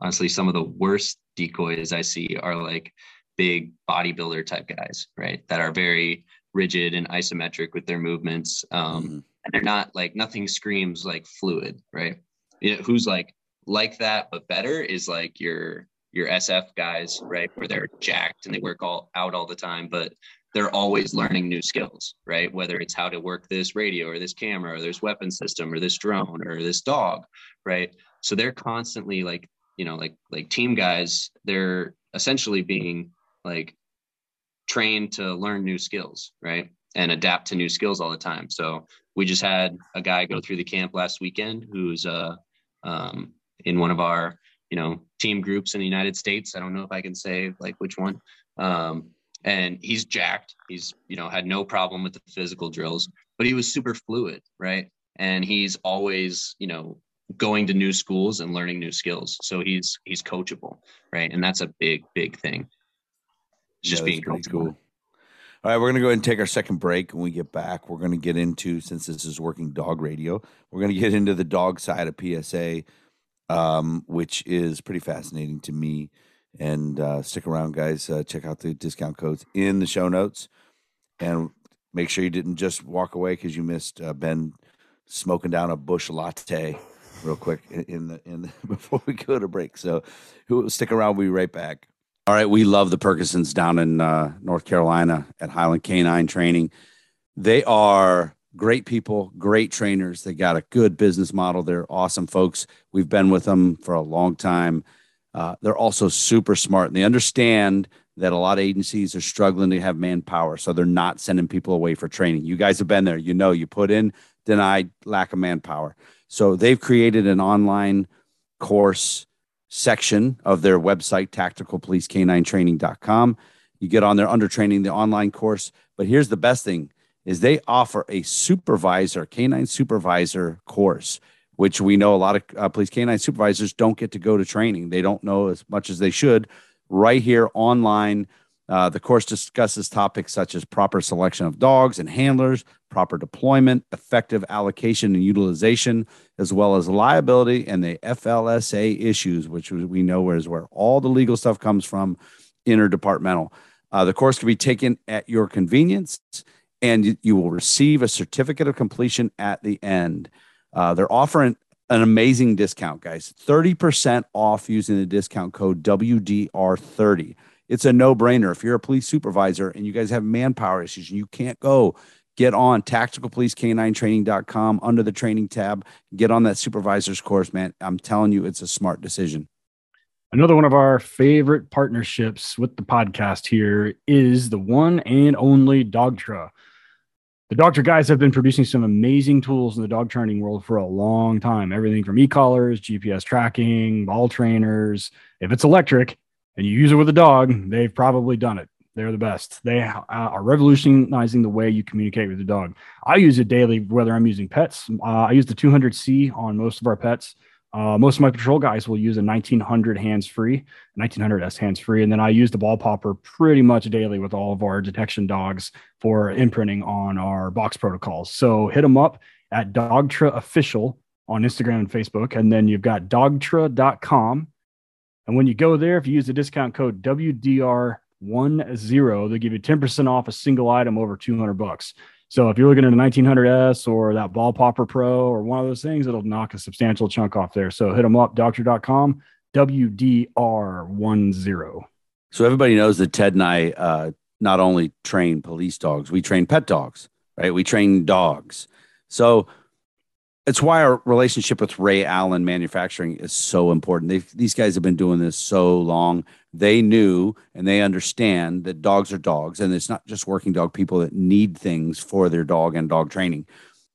honestly some of the worst decoys i see are like big bodybuilder type guys right? That are very rigid and isometric with their movements um mm-hmm. and they're not like nothing screams like fluid right you know, who's like like that but better is like your your SF guys, right? Where they're jacked and they work all out all the time, but they're always learning new skills, right? Whether it's how to work this radio or this camera or this weapon system or this drone or this dog, right? So they're constantly like, you know, like like team guys, they're essentially being like trained to learn new skills, right? And adapt to new skills all the time. So we just had a guy go through the camp last weekend who's uh um in one of our you know team groups in the United States. I don't know if I can say like which one. Um, and he's jacked. He's you know had no problem with the physical drills, but he was super fluid, right? And he's always you know going to new schools and learning new skills. So he's he's coachable, right? And that's a big big thing. It's just yeah, being coachable. Cool. All right, we're going to go ahead and take our second break. When we get back, we're going to get into, since this is working dog radio, we're going to get into the dog side of PSA um, which is pretty fascinating to me. And uh, stick around, guys. Uh, check out the discount codes in the show notes, and make sure you didn't just walk away because you missed uh, Ben smoking down a bush latte real quick in the in the, before we go to break. So, stick around? We'll be right back. All right, we love the Perkinsons down in uh, North Carolina at Highland Canine Training. They are great people, great trainers. They got a good business model. They're awesome folks. We've been with them for a long time. Uh, they're also super smart and they understand that a lot of agencies are struggling to have manpower. So they're not sending people away for training. You guys have been there. You know, you put in, denied, lack of manpower. So they've created an online course section of their website, tacticalpoliceK9training.com. You get on there under training, the online course. But here's the best thing is they offer a supervisor, canine supervisor course, which we know a lot of uh, police canine supervisors don't get to go to training. They don't know as much as they should. Right here online, uh, the course discusses topics such as proper selection of dogs and handlers, proper deployment, effective allocation and utilization, as well as liability and the FLSA issues, which we know is where all the legal stuff comes from, interdepartmental. Uh, the course can be taken at your convenience and you will receive a certificate of completion at the end. Uh, they're offering an amazing discount, guys 30% off using the discount code WDR30. It's a no brainer. If you're a police supervisor and you guys have manpower issues you can't go, get on tacticalpoliceK9training.com under the training tab. Get on that supervisor's course, man. I'm telling you, it's a smart decision. Another one of our favorite partnerships with the podcast here is the one and only Dogtra. The Dogtra guys have been producing some amazing tools in the dog training world for a long time. Everything from e-collars, GPS tracking, ball trainers. If it's electric and you use it with a dog, they've probably done it. They're the best. They are revolutionizing the way you communicate with the dog. I use it daily, whether I'm using pets. Uh, I use the 200C on most of our pets. Uh, most of my patrol guys will use a 1900 hands free, 1900S hands free. And then I use the ball popper pretty much daily with all of our detection dogs for imprinting on our box protocols. So hit them up at Dogtra Official on Instagram and Facebook. And then you've got dogtra.com. And when you go there, if you use the discount code WDR10, they'll give you 10% off a single item over 200 bucks. So if you're looking at a 1900S or that Ball Popper Pro or one of those things, it'll knock a substantial chunk off there. So hit them up, dogtra.com, WDR10. So everybody knows that Ted and I uh, not only train police dogs, we train pet dogs, right? We train dogs. So it's why our relationship with Ray Allen Manufacturing is so important. They've, these guys have been doing this so long. They knew and they understand that dogs are dogs, and it's not just working dog people that need things for their dog and dog training.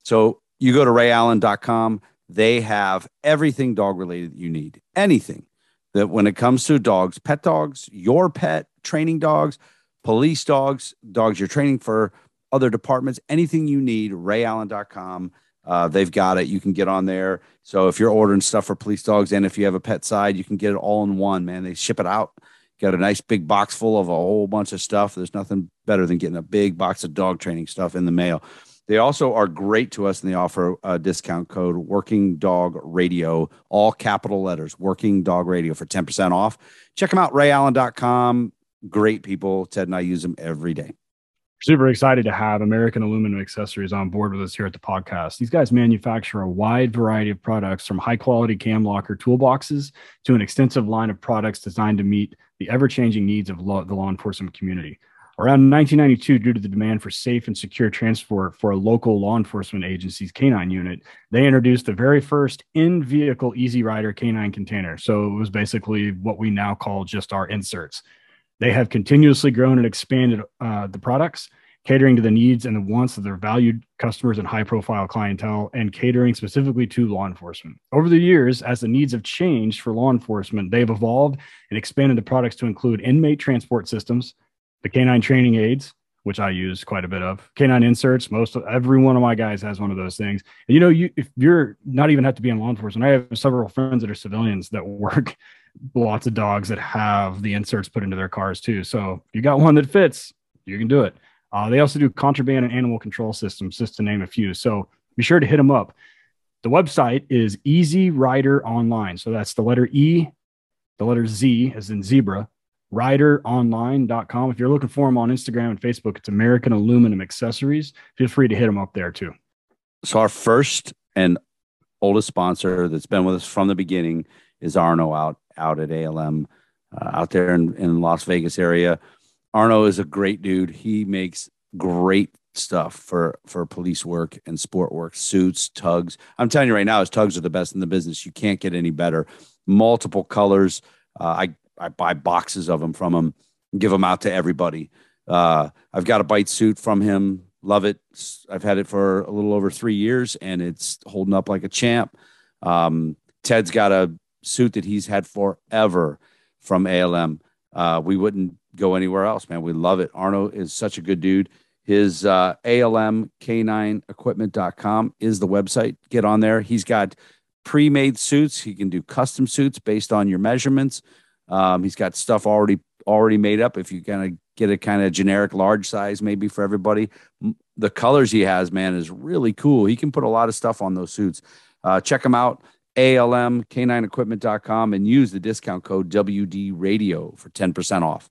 So you go to rayallen.com, They have everything dog related that you need. Anything that when it comes to dogs, pet dogs, your pet, training dogs, police dogs, dogs you're training for other departments, anything you need, rayallen.com. Uh, they've got it. You can get on there. So if you're ordering stuff for police dogs and if you have a pet side, you can get it all in one, man. They ship it out. Got a nice big box full of a whole bunch of stuff. There's nothing better than getting a big box of dog training stuff in the mail. They also are great to us and they offer a discount code Working Dog Radio, all capital letters, Working Dog Radio for 10% off. Check them out, rayallen.com. Great people. Ted and I use them every day. Super excited to have American Aluminum Accessories on board with us here at the podcast. These guys manufacture a wide variety of products from high quality cam locker toolboxes to an extensive line of products designed to meet the ever changing needs of law, the law enforcement community. Around 1992, due to the demand for safe and secure transport for a local law enforcement agency's canine unit, they introduced the very first in vehicle Easy Rider canine container. So it was basically what we now call just our inserts. They have continuously grown and expanded uh, the products, catering to the needs and the wants of their valued customers and high profile clientele, and catering specifically to law enforcement. Over the years, as the needs have changed for law enforcement, they've evolved and expanded the products to include inmate transport systems the canine training aids, which I use quite a bit of. Canine inserts. Most every one of my guys has one of those things. And you know, you if you're not even have to be in law enforcement. I have several friends that are civilians that work lots of dogs that have the inserts put into their cars too. So if you got one that fits, you can do it. Uh, they also do contraband and animal control systems, just to name a few. So be sure to hit them up. The website is Easy Rider Online. So that's the letter E, the letter Z, as in zebra, rideronline.com. If you're looking for them on Instagram and Facebook, it's American Aluminum Accessories. Feel free to hit them up there too. So, our first and oldest sponsor that's been with us from the beginning is Arno out out at ALM uh, out there in, in Las Vegas area. Arno is a great dude. He makes great stuff for for police work and sport work, suits, tugs. I'm telling you right now, his tugs are the best in the business. You can't get any better. Multiple colors. Uh, I I buy boxes of them from him, give them out to everybody. Uh, I've got a bite suit from him. Love it. I've had it for a little over three years, and it's holding up like a champ. Um, Ted's got a suit that he's had forever from ALM. Uh, we wouldn't go anywhere else, man. We love it. Arno is such a good dude. His uh, ALMK9equipment.com is the website. Get on there. He's got pre made suits. He can do custom suits based on your measurements. Um, he's got stuff already already made up. If you kind of get a kind of generic large size, maybe for everybody, the colors he has, man, is really cool. He can put a lot of stuff on those suits. Uh, check him out, almk9equipment.com, and use the discount code WD Radio for ten percent off.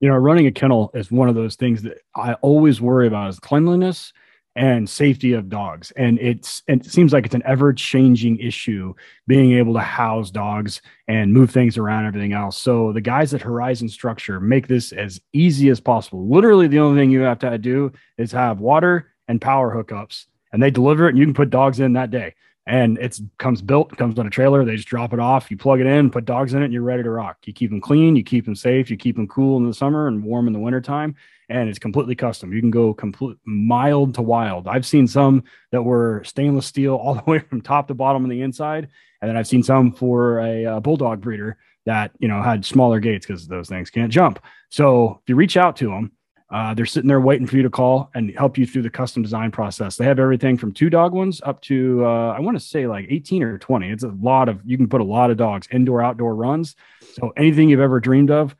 You know, running a kennel is one of those things that I always worry about is cleanliness and safety of dogs. And it's it seems like it's an ever changing issue being able to house dogs and move things around everything else. So the guys at Horizon Structure make this as easy as possible. Literally, the only thing you have to do is have water and power hookups, and they deliver it, and you can put dogs in that day. And it comes built, comes on a trailer. They just drop it off. You plug it in, put dogs in it, and you're ready to rock. You keep them clean, you keep them safe, you keep them cool in the summer and warm in the wintertime and it's completely custom. You can go complete mild to wild. I've seen some that were stainless steel all the way from top to bottom on the inside, and then I've seen some for a, a bulldog breeder that you know had smaller gates because those things can't jump. So if you reach out to them, uh, they're sitting there waiting for you to call and help you through the custom design process. They have everything from two dog ones up to uh, I want to say like 18 or 20. It's a lot of you can put a lot of dogs indoor outdoor runs. So anything you've ever dreamed of,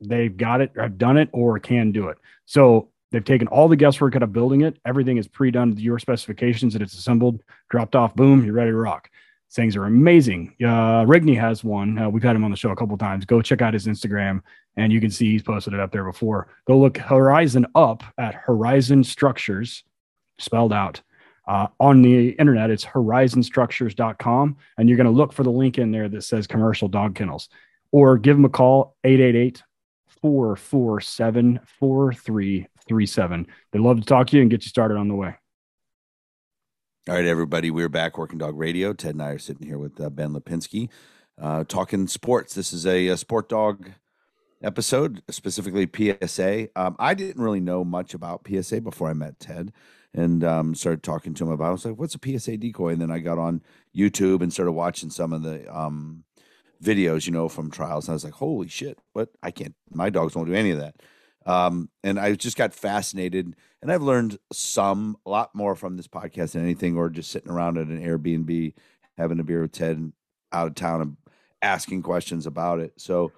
they've got it, have done it, or can do it. So they've taken all the guesswork out of building it. Everything is pre-done to your specifications and it's assembled, dropped off, boom, you're ready to rock. Things are amazing. Uh, Rigney has one. Uh, we've had him on the show a couple times. Go check out his Instagram, and you can see he's posted it up there before. Go look Horizon up at Horizon Structures, spelled out. Uh, on the internet, it's horizonstructures.com, and you're going to look for the link in there that says commercial dog kennels, or give them a call 888 447 4337. They'd love to talk to you and get you started on the way. All right, everybody, we're back working dog radio. Ted and I are sitting here with uh, Ben Lipinski uh, talking sports. This is a, a, sport dog episode, specifically PSA. Um, I didn't really know much about PSA before I met Ted. and um, started talking to him about. It. I was like, "What's a PSA decoy?" And then I got on YouTube and started watching some of the um, videos, you know, from trials. And I was like, "Holy shit! What? I can't. My dogs won't do any of that." Um, and I just got fascinated, and I've learned some, a lot more from this podcast than anything, or just sitting around at an Airbnb having a beer with Ted out of town and asking questions about it. So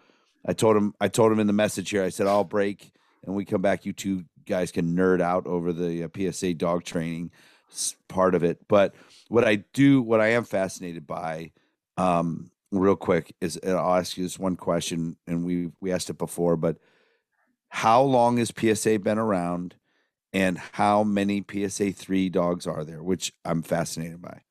I told him, I told him in the message here, I said, I'll break and we come back. You two guys can nerd out over the uh, PSA dog training part of it. But what I do, what I am fascinated by, um, real quick is I'll ask you this one question, and we we asked it before, but how long has PSA been around, and how many PSA three dogs are there? Which I'm fascinated by.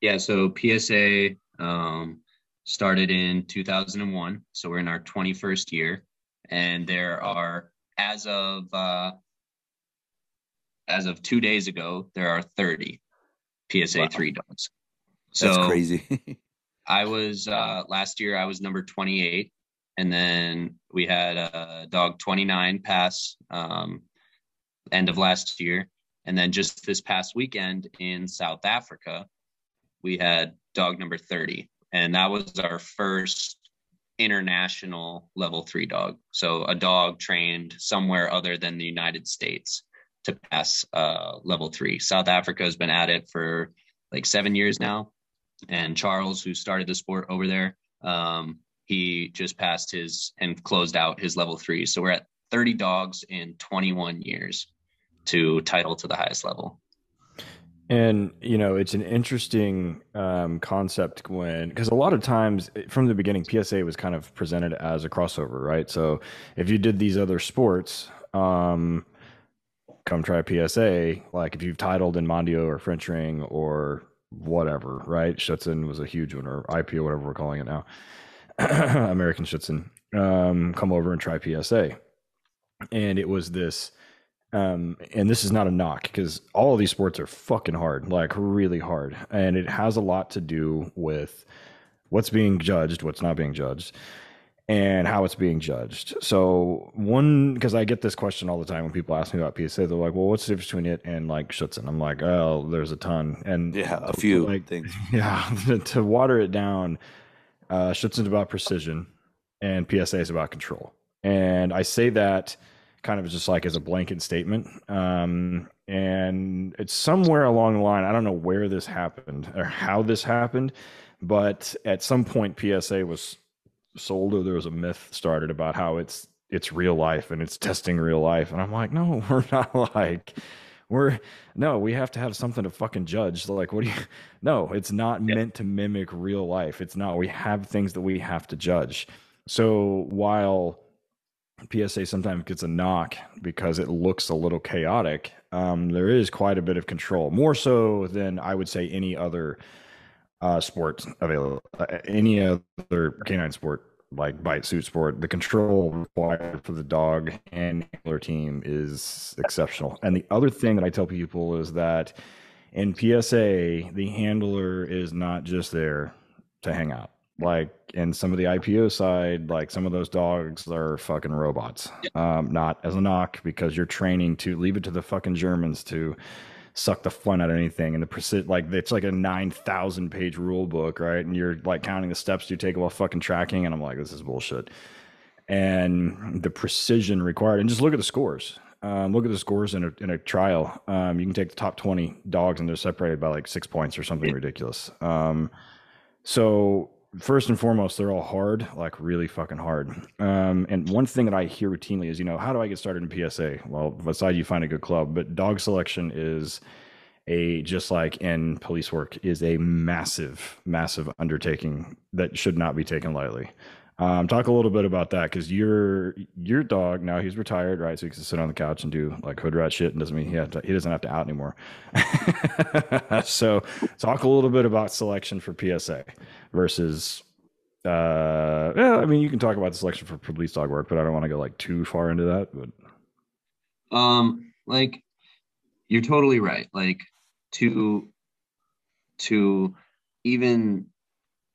Yeah, so PSA um, started in 2001, so we're in our 21st year, and there are as of uh, as of two days ago, there are 30 PSA wow. three dogs. So That's crazy. I was uh, last year. I was number 28, and then we had a dog 29 pass um, end of last year, and then just this past weekend in South Africa, we had dog number 30 and that was our first international level three dog. So a dog trained somewhere other than the united states to pass uh, level three. South africa has been at it for like seven years now. And charles who started the sport over there um, he just passed his and closed out his level three so we're at 30 dogs in 21 years to title to the highest level and you know, it's an interesting um, concept when because a lot of times eh, from the beginning, PSA was kind of presented as a crossover, right? So if you did these other sports, um, come try PSA. Like if you've titled in Mondio or French Ring or whatever, right? Schutzhund was a huge one, or IP or whatever we're calling it now, American Schutzhund. Um, come over and try PSA, and it was this um, and this is not a knock because all of these sports are fucking hard, like really hard. And it has a lot to do with what's being judged, what's not being judged, and how it's being judged. So, one, because I get this question all the time when people ask me about PSA, they're like, well, what's the difference between it and like Schutzhund? I'm like, oh, there's a ton. And yeah, a few like, things. Yeah. to water it down, uh, Schutzhund's about precision and PSA is about control. And I say that kind of just like as a blanket statement. Um, and it's somewhere along the line. I don't know where this happened or how this happened, but at some point PSA was sold or there was a myth started about how it's it's real life and it's testing real life. And I'm like, no, we're not like we're no, we have to have something to fucking judge. So Like, what do you no, it's not yeah. meant to mimic real life. It's not. We have things that we have to judge. So while PSA sometimes gets a knock because it looks a little chaotic. Um, there is quite a bit of control, more so than I would say any other uh, sport available, uh, any other canine sport like bite suit sport. The control required for the dog and handler team is exceptional. And the other thing that I tell people is that in PSA, the handler is not just there to hang out like in some of the IPO side, like some of those dogs are fucking robots. Um, not as a knock because you're training to leave it to the fucking Germans to suck the fun out of anything. And the precision, like it's like a nine thousand page rule book, right? And you're like counting the steps you take while fucking tracking, and I'm like, this is bullshit. And the precision required, and just look at the scores. Um, look at the scores in a in a trial. Um, you can take the top twenty dogs, and they're separated by like six points or something ridiculous. Um, so first and foremost, they're all hard, like really fucking hard. Um, and one thing that I hear routinely is, you know, how do I get started in PSA? Well, besides you find a good club, but dog selection is a just like in police work is a massive, massive undertaking that should not be taken lightly. Um, talk a little bit about that because your your dog now he's retired, right? So he can sit on the couch and do like hood rat shit, and doesn't mean he to, he doesn't have to out anymore. so talk a little bit about selection for PSA versus. Uh, yeah, I mean you can talk about the selection for police dog work, but I don't want to go like too far into that. But um, like you're totally right. Like to to even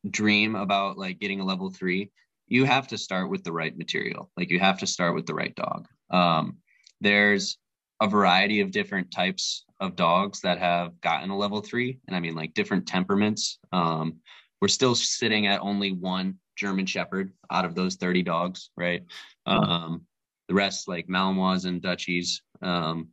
dream about like getting a level three you have to start with the right material. Like you have to start with the right dog. Um, there's a variety of different types of dogs that have gotten a level three, and I mean like different temperaments. Um, we're still sitting at only one German Shepherd out of those 30 dogs, right? Um, the rest like Malinois and Dutchies. Um,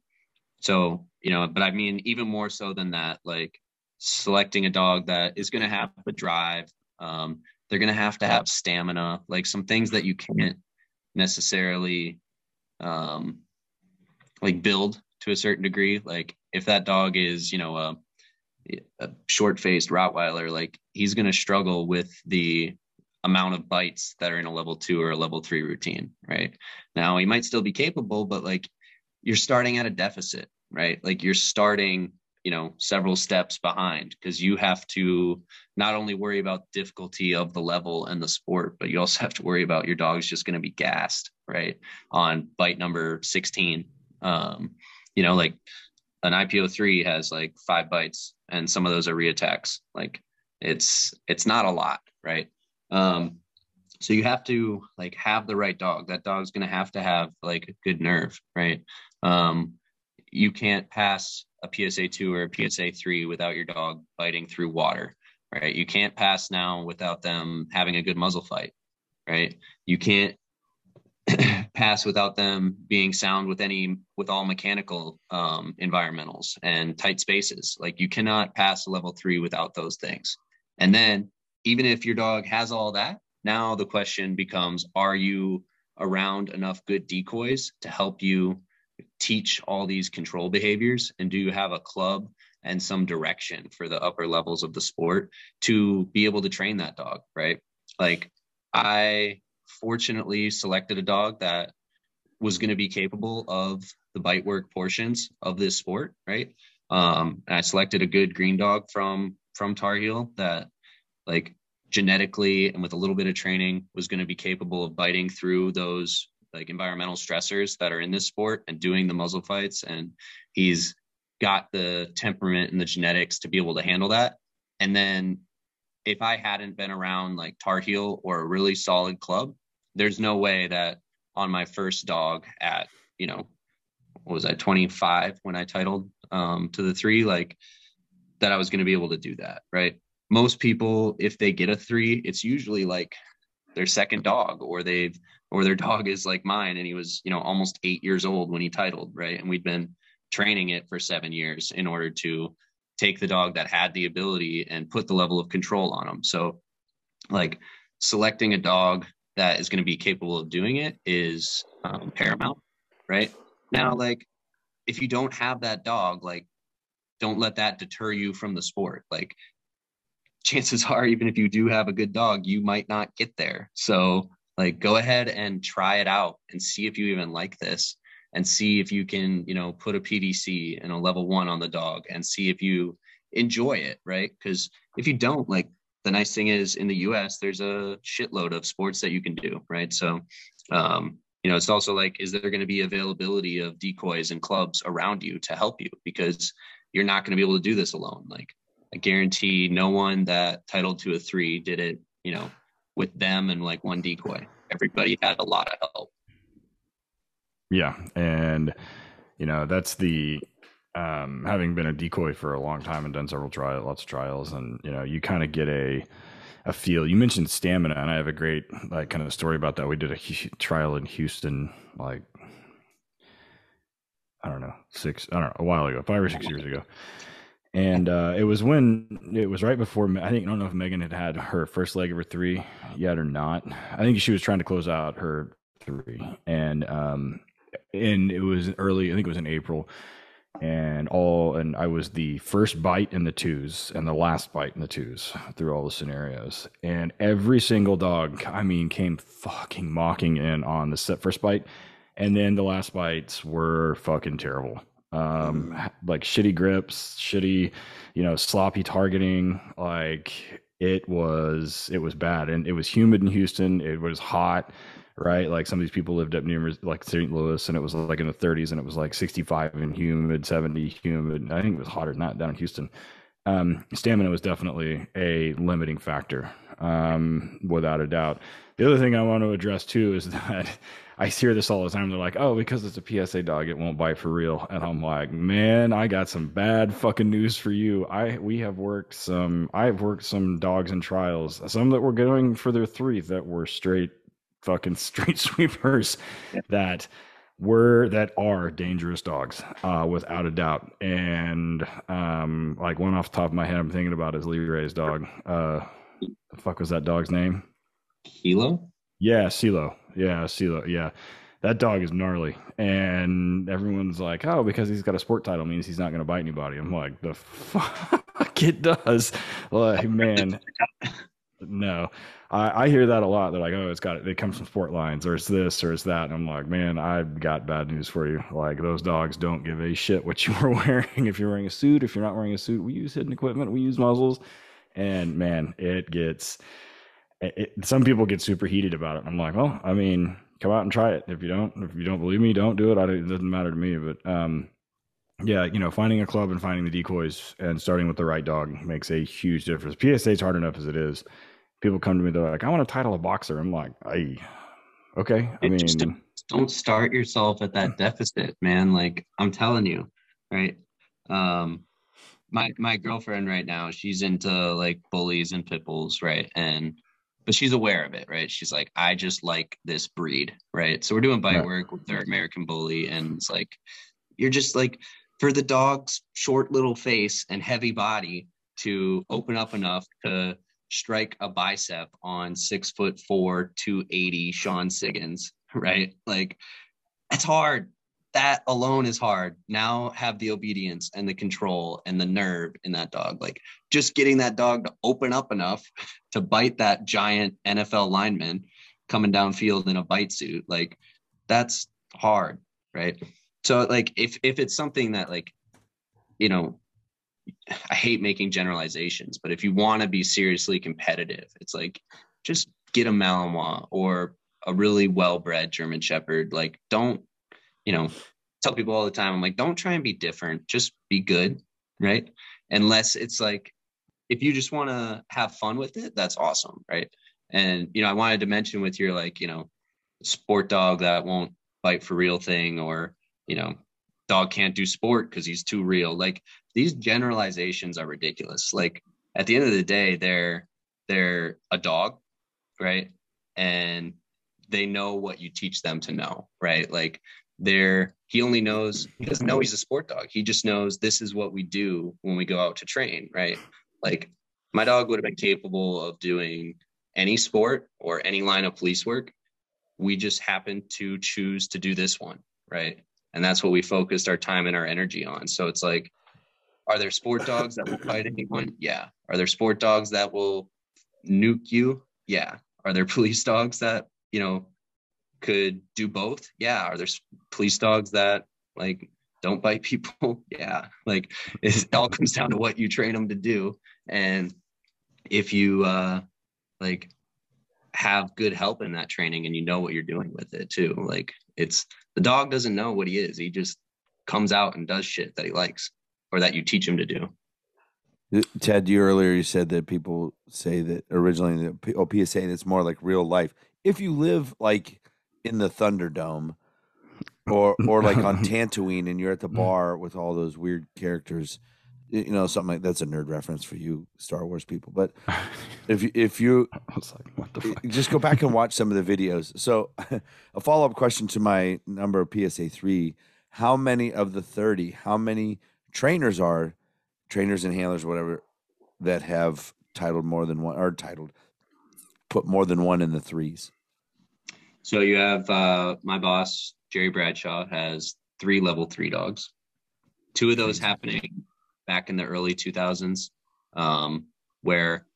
so, you know, but I mean, even more so than that, like selecting a dog that is going to have a drive. Um, they're going to have to have stamina, like some things that you can't necessarily um, like build to a certain degree. Like if that dog is, you know, a, a short faced Rottweiler, like he's going to struggle with the amount of bites that are in a level two or a level three routine, right? Now he might still be capable, but like you're starting at a deficit, right? Like you're starting, you know, several steps behind because you have to not only worry about difficulty of the level and the sport, but you also have to worry about your dog's just going to be gassed, right? On bite number 16. Um, you know, like an IPO three has like five bites and some of those are reattacks. Like it's, it's not a lot, right? Um, so you have to like have the right dog. That dog's to have to have like a good nerve, right? Um, you can't pass a PSA two or a PSA three without your dog biting through water, right? You can't pass now without them having a good muzzle fight, right? You can't pass without them being sound with any with all mechanical um, environmentals and tight spaces. Like you cannot pass a level three without those things. And then even if your dog has all that, now the question becomes are you around enough good decoys to help you teach all these control behaviors? And do you have a club and some direction for the upper levels of the sport to be able to train that dog? Right. Like, I fortunately selected a dog that was going to be capable of the bite work portions of this sport. Right. Um, and I selected a good green dog from from Tar Heel that like genetically and with a little bit of training was going to be capable of biting through those like environmental stressors that are in this sport and doing the muzzle fights and he's got the temperament and the genetics to be able to handle that and then if i hadn't been around like tar heel or a really solid club there's no way that on my first dog at you know what was i 25 when i titled um, to the three like that i was going to be able to do that right? Most people, if they get a three, it's usually like their second dog or they've or their dog is like mine and he was you know almost eight years old when he titled right? And we'd been training it for seven years in order to take the dog that had the ability and put the level of control on them. so like selecting a dog that is going to be capable of doing it is um, paramount right? Now like if you don't have that dog like don't let that deter you from the sport. Like chances are even if you do have a good dog you might not get there. So like go ahead and try it out and see if you even like this and see if you can you know put a pdc and a level one on the dog and see if you enjoy it right because if you don't like the nice thing is in the us there's a shitload of sports that you can do right so um you know it's also like is there going to be availability of decoys and clubs around you to help you because you're not going to be able to do this alone like I guarantee no one that titled to a three did it, you know, with them and like one decoy. Everybody had a lot of help. Yeah. And, you know, that's the, um, having been a decoy for a long time and done several trials, lots of trials, and, you know, you kind of get a, a feel. You mentioned stamina, and I have a great like kind of story about that. We did a trial in Houston, like I don't know, six, I don't know, a while ago, five or six years ago, and uh, it was when it was right before I think I don't know if Megan had had her first leg of her three yet or not. I think she was trying to close out her three, and um, and it was early. I think it was in April, and all and I was the first bite in the twos and the last bite in the twos through all the scenarios, and every single dog, I mean, came fucking mocking in on the set first bite, and then the last bites were fucking terrible um mm. like shitty grips shitty you know sloppy targeting like it was it was bad and it was humid in houston it was hot right like some of these people lived up near like st louis and it was like in the 30s and it was like 65 and humid 70 humid i think it was hotter than that down in houston um, stamina was definitely a limiting factor, um, without a doubt. The other thing I want to address too is that I hear this all the time. They're like, "Oh, because it's a PSA dog, it won't bite for real." And I'm like, "Man, I got some bad fucking news for you. I we have worked some. I've worked some dogs in trials. Some that were going for their three that were straight fucking street sweepers yeah. that were that are dangerous dogs, uh, without a doubt. And um, like one off the top of my head, I'm thinking about is Lee Ray's dog. Uh, the fuck was that dog's name? Kilo. Yeah, CeeLo. Yeah, CeeLo. Yeah. That dog is gnarly. And everyone's like, oh, because he's got a sport title means he's not going to bite anybody. I'm like, the fuck it does. Like, man. no. I, I hear that a lot. They're like, oh, it's got it comes from sport lines, or it's this, or it's that. And I'm like, man, I've got bad news for you. Like those dogs don't give a shit what you are wearing. If you're wearing a suit, if you're not wearing a suit, we use hidden equipment, we use muzzles, and man, it gets it, some people get super heated about it. I'm like, well, I mean, come out and try it. If you don't, if you don't believe me, don't do it. I, it doesn't matter to me. But um, yeah, you know, finding a club and finding the decoys and starting with the right dog makes a huge difference. PSA is hard enough as it is. People come to me, they're like, I want to title a boxer. I'm like, I okay. I it mean, don't start yourself at that deficit, man. Like I'm telling you, right? Um, my my girlfriend right now, she's into like bullies and pit bulls, right? And but she's aware of it, right? She's like, I just like this breed, right? So we're doing bite work with their American bully, and it's like, you're just like, for the dog's short little face and heavy body to open up enough to strike a bicep on six foot four, 280 Sean Siggins, hmm. right? Like, it's hard that alone is hard. Now have the obedience and the control and the nerve in that dog. Like just getting that dog to open up enough to bite that giant NFL lineman coming downfield in a bite suit. Like that's hard, right? So like if if it's something that like, you know, I hate making generalizations, but if you want to be seriously competitive, it's like just get a Malinois or a really well-bred German Shepherd. Like don't you know, tell people all the time, I'm like, don't try and be different, just be good, right? Unless it's like, if you just want to have fun with it, that's awesome, right? And you know, I wanted to mention with your like, you know, sport dog that won't bite for real thing, or you know, dog can't do sport because he's too real. Like these generalizations are ridiculous. Like at the end of the day, they're they're a dog, right? And they know what you teach them to know, right? Like there he only knows he doesn't know he's a sport dog he just knows this is what we do when we go out to train right like my dog would have been capable of doing any sport or any line of police work we just happened to choose to do this one right and that's what we focused our time and our energy on so it's like are there sport dogs that will fight anyone? Yeah. Are there sport dogs that will nuke you? Yeah. Are there police dogs that you know could do both? Yeah. Are there police dogs that like don't bite people? Yeah. Like it all comes down to what you train them to do. And if you uh like have good help in that training and you know what you're doing with it too like it's the dog doesn't know what he is. He just comes out and does shit that he likes or that you teach him to do ted you earlier you said that people say that originally the oh, psa that's more like real life if you live like in the Thunderdome or or like on Tatooine and you're at the mm. bar with all those weird characters. You know, something like that's a nerd reference for you Star Wars people. But if you, if you like, just go back and watch some of the videos. So, a follow up question to my number of PSA three: How many of the thirty? How many trainers are trainers and handlers, whatever, that have titled more than one or titled put more than one in the threes? So you have uh, my boss, Jerry Bradshaw, has three level three dogs. Two of those happening back in the early 2000s, um, where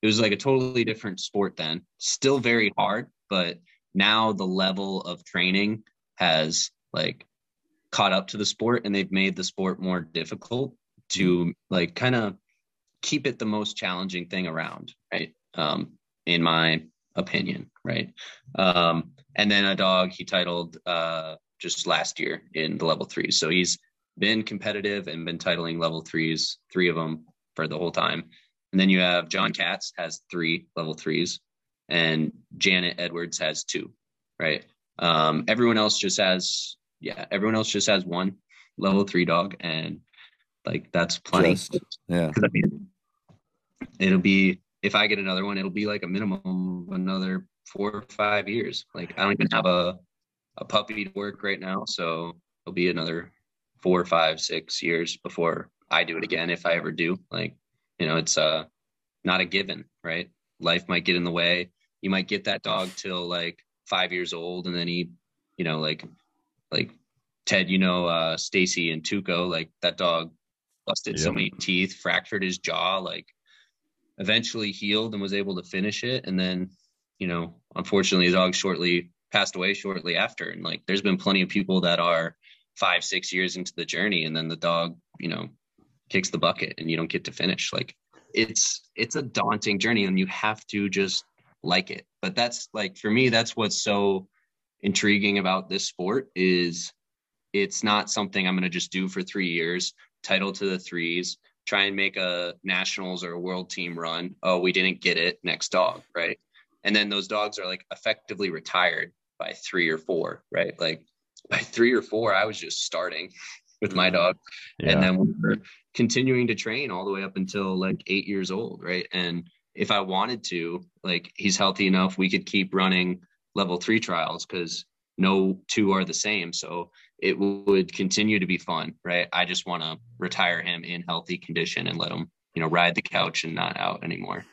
it was like a totally different sport then. Still very hard, but now the level of training has like caught up to the sport and they've made the sport more difficult to like kind of keep it the most challenging thing around, right? Um, in my opinion, right? Um, and then a dog he titled uh, just last year in the level threes. So he's been competitive and been titling level threes, three of them for the whole time. And then you have John Katz has three level threes, and Janet Edwards has two, right? Um, everyone else just has, yeah, everyone else just has one level three dog, and like that's plenty. Just, yeah. I mean, it'll be if I get another one, it'll be like a minimum of another four or five years. Like I don't even have a a puppy to work right now, so it'll be another four, five, six years before I do it again if I ever do. Like, you know, it's uh not a given, right? Life might get in the way. You might get that dog till like five years old, and then he, you know, like like Ted, you know, uh Stacy and Tuco, like that dog busted so many teeth, fractured his jaw, like eventually healed and was able to finish it. And then, you know, unfortunately the dog shortly passed away shortly after. And like there's been plenty of people that are five, six years into the journey and then the dog, you know, kicks the bucket and you don't get to finish. Like it's it's a daunting journey and you have to just like it. But that's like for me, that's what's so intriguing about this sport is it's not something I'm gonna just do for three years, title to the threes, try and make a nationals or a world team run. Oh, we didn't get it. Next dog, right? And then those dogs are like effectively retired by three or four, right? Like by three or four, I was just starting with my mm-hmm. dog, Yeah. and then we were continuing to train all the way up until like eight years old, right? And if I wanted to, like he's healthy enough, we could keep running level three trials because no two are the same. So it would continue to be fun, right? I just want to retire him in healthy condition and let him, you know, ride the couch and not out anymore.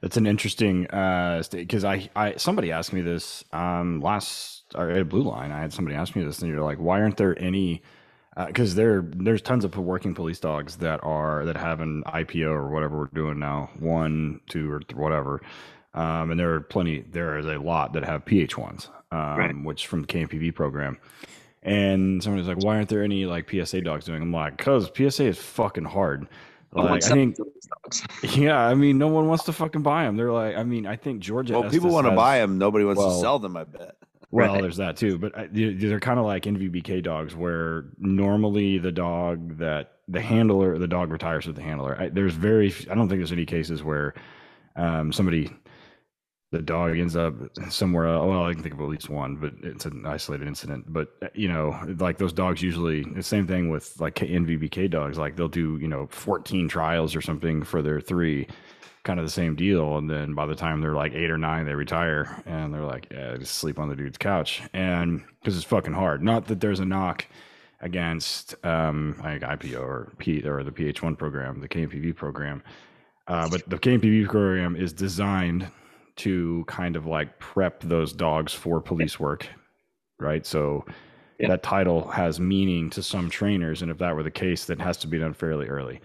That's an interesting uh because I I somebody asked me this um last at Blue Line. I had somebody ask me this, and you're like, why aren't there any? Because there there's tons of working police dogs that are that have an IPO or whatever we're doing now, one, two, or th- whatever. Um, and there are plenty. There is a lot that have PH ones, um, Right. which from the KNPV program. And somebody's like, why aren't there any like PSA dogs doing? I'm like, because PSA is fucking hard. But Like, I think with those dogs? yeah, I mean, no one wants to fucking buy them. They're like, I mean, I think Georgia. Well, people Estes want to buy them. Nobody wants well, to sell them. I bet. Well, Right. there's that too, but I, they- they're kind of like NVBK dogs, where normally the dog that the handler, the dog retires with the handler. I, there's very, I don't think there's any cases where um, somebody, the dog ends up somewhere. Else. Well, I can think of at least one, but it's an isolated incident. But you know, like those dogs usually, the same thing with like NVBK dogs. Like they'll do, you know, 14 trials or something for their three kind of the same deal. And then by the time they're like eight or nine, they retire and they're like, yeah, just sleep on the dude's couch. And because it's fucking hard. Not that there's a knock against um, like IPO or P or the PH1 program, the KNPV program. Uh, but the KNPV program is designed to kind of like prep those dogs for police work, right? So Yeah. that title has meaning to some trainers, and if that were the case, that has to be done fairly early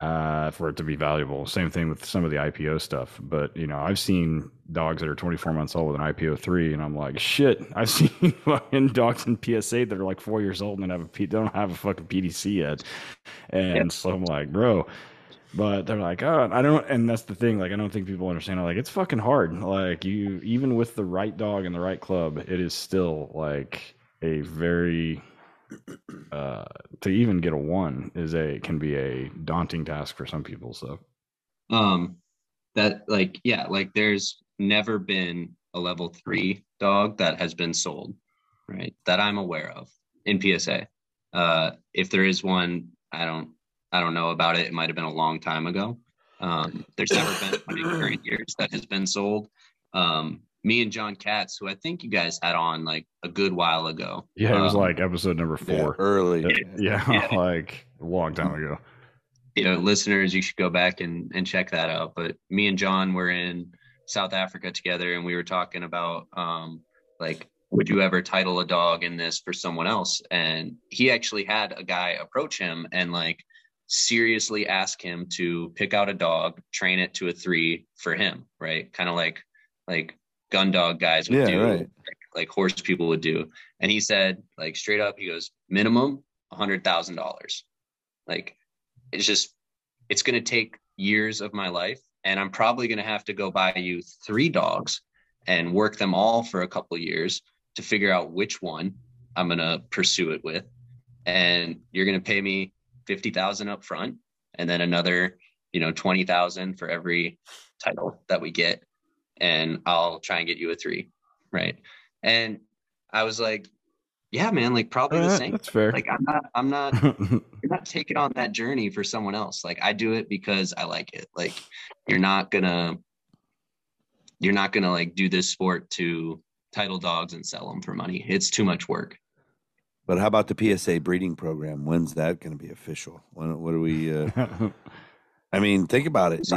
uh, for it to be valuable. Same thing with some of the IPO stuff. But you know, I've seen dogs that are 24 months old with an IPO three, and I'm like, shit. I've seen fucking dogs in PSA that are like four years old and have a P- don't have a fucking PDC yet. And Yep. so I'm like, bro. But they're like, oh, I don't, and that's the thing. Like, I don't think people understand. Like, it's fucking hard. Like, you, even with the right dog and the right club, it is still like a very uh to even get a one is a can be a daunting task for some people so um that like yeah like there's never been a level three dog that has been sold right that i'm aware of in psa uh if there is one i don't i don't know about it it might have been a long time ago um there's never been one in current years that has been sold um me and john katz who i think you guys had on like a good while ago yeah it was um, like episode number Yeah, four early. yeah, Yeah. like a long time ago you know, listeners, you should go back and, and check that out. But me and John were in South Africa together and we were talking about um like would you ever title a dog in this for someone else? And he actually had a guy approach him and like seriously ask him to pick out a dog, train it to a three for him, right? Kind of like like gun dog guys would Yeah, do, right. like, like horse people would do. And he said, like straight up, he goes, minimum a hundred thousand dollars. Like it's just it's going to take years of my life and i'm probably going to have to go buy you three dogs and work them all for a couple of years to figure out which one i'm going to pursue it with and you're going to pay me 50000 up front and then another, you know, 20,000 for every title that we get. And I'll try and get you a three. Right. And I was like, yeah, man, like probably the same. That's fair. Like I'm not, I'm not, you're not taking on that journey for someone else. Like I do it because I like it. Like you're not gonna, you're not gonna like do this sport to title dogs and sell them for money. It's too much work. But how about the PSA breeding program? When's that going to be official? When? What do we? Uh, I mean, think about it.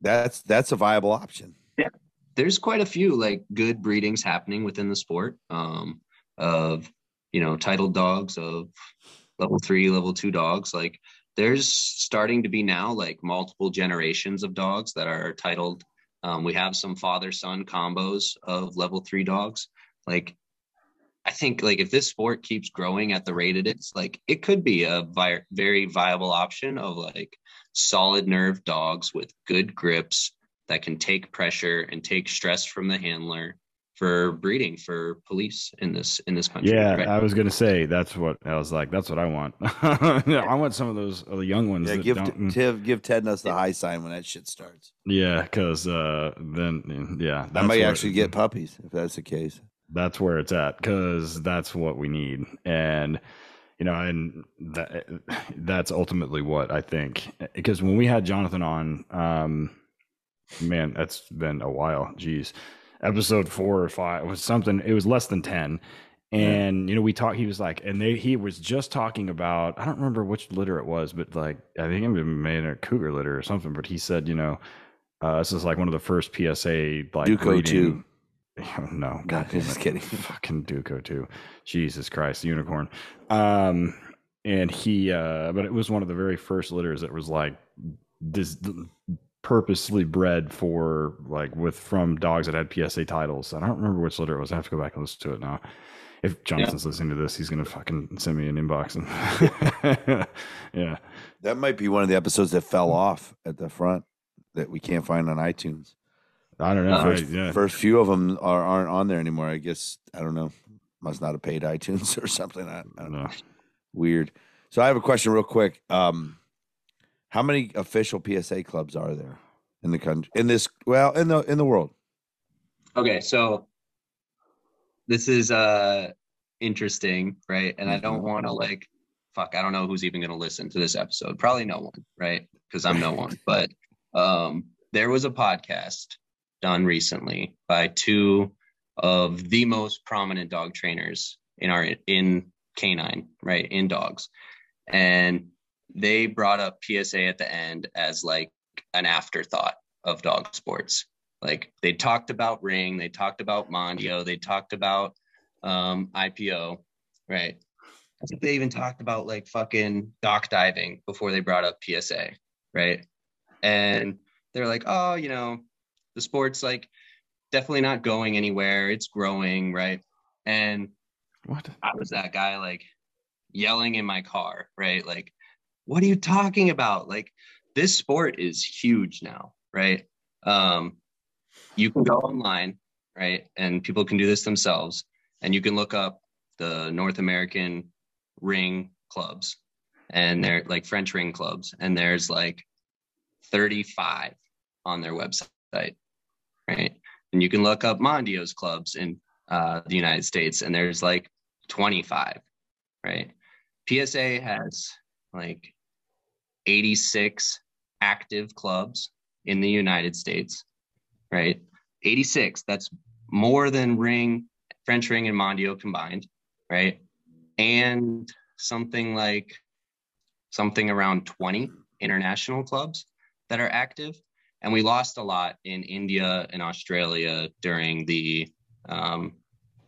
That's that's a viable option. Yeah, there's quite a few like good breedings happening within the sport um, of you know titled dogs of level three level two dogs like there's starting to be now like multiple generations of dogs that are titled um, we have some father son combos of level three dogs like i think like if this sport keeps growing at the rate it is like it could be a vi- very viable option of like solid nerve dogs with good grips that can take pressure and take stress from the handler for breeding for police in this in this country. yeah, right? I was gonna say that's what I was like. That's what I want. I want some of those uh, young ones. Yeah, that give don't- Tiv, give Ted and us the high sign when that shit starts. yeah, because uh, then yeah, I that's might where- actually get puppies if that's the case. That's where it's at because that's what we need. And you know and that that's ultimately what i think because when we had jonathan on um man that's been a while. Jeez. Episode four or five was something it was less than 10 and you know we talked he was like and they he was just talking about i don't remember which litter it was but like i think it made a cougar litter or something but he said you know uh, this is like one of the first psa like Duco breeding-. no, No, God damn just kidding. Fucking Duco too. Jesus Christ, unicorn. Um, and he, uh, but it was one of the very first litters that was like this purposely bred for like with from dogs that had PSA titles. I don't remember which litter it was. I have to go back and listen to it now. If Jonathan's listening to this, he's gonna fucking send me an inbox and yeah. That might be one of the episodes that fell off at the front that we can't find on iTunes. I don't know. I- First, yeah. first few of them are, aren't on there anymore. I guess I don't know. Must not have paid iTunes or something. I, I don't know. Weird. So I have a question, real quick. Um, how many official PSA clubs are there in the country? In this, well, in the in the world? Okay, so this is uh interesting, right? And I don't want to like fuck, I don't know who's even going to listen to this episode. Probably no one, right? Because I'm no one. But um there was a podcast done recently by two of the most prominent dog trainers in our in canine, right? In dogs. And they brought up PSA at the end as like an afterthought of dog sports like they talked about ring they talked about mondio they talked about um ipo right i think they even talked about like fucking dock diving before they brought up psa right and they're like oh you know the sport's like definitely not going anywhere it's growing right and What? I was that guy like yelling in my car, right? Like, what are you talking about? Like, this sport is huge now, right? Um, you can go online, right? And people can do this themselves, and you can look up the North American ring clubs, and they're like French ring clubs, and there's like 35 on their website, right? And you can look up Mondio's clubs in uh, the United States, and there's like 25, right? PSA has like 86 active clubs in the United States, right? 86. That's more than Ring, French Ring, and Mondio combined, right? And something like something around 20 international clubs that are active. And we lost a lot in India and Australia during the um,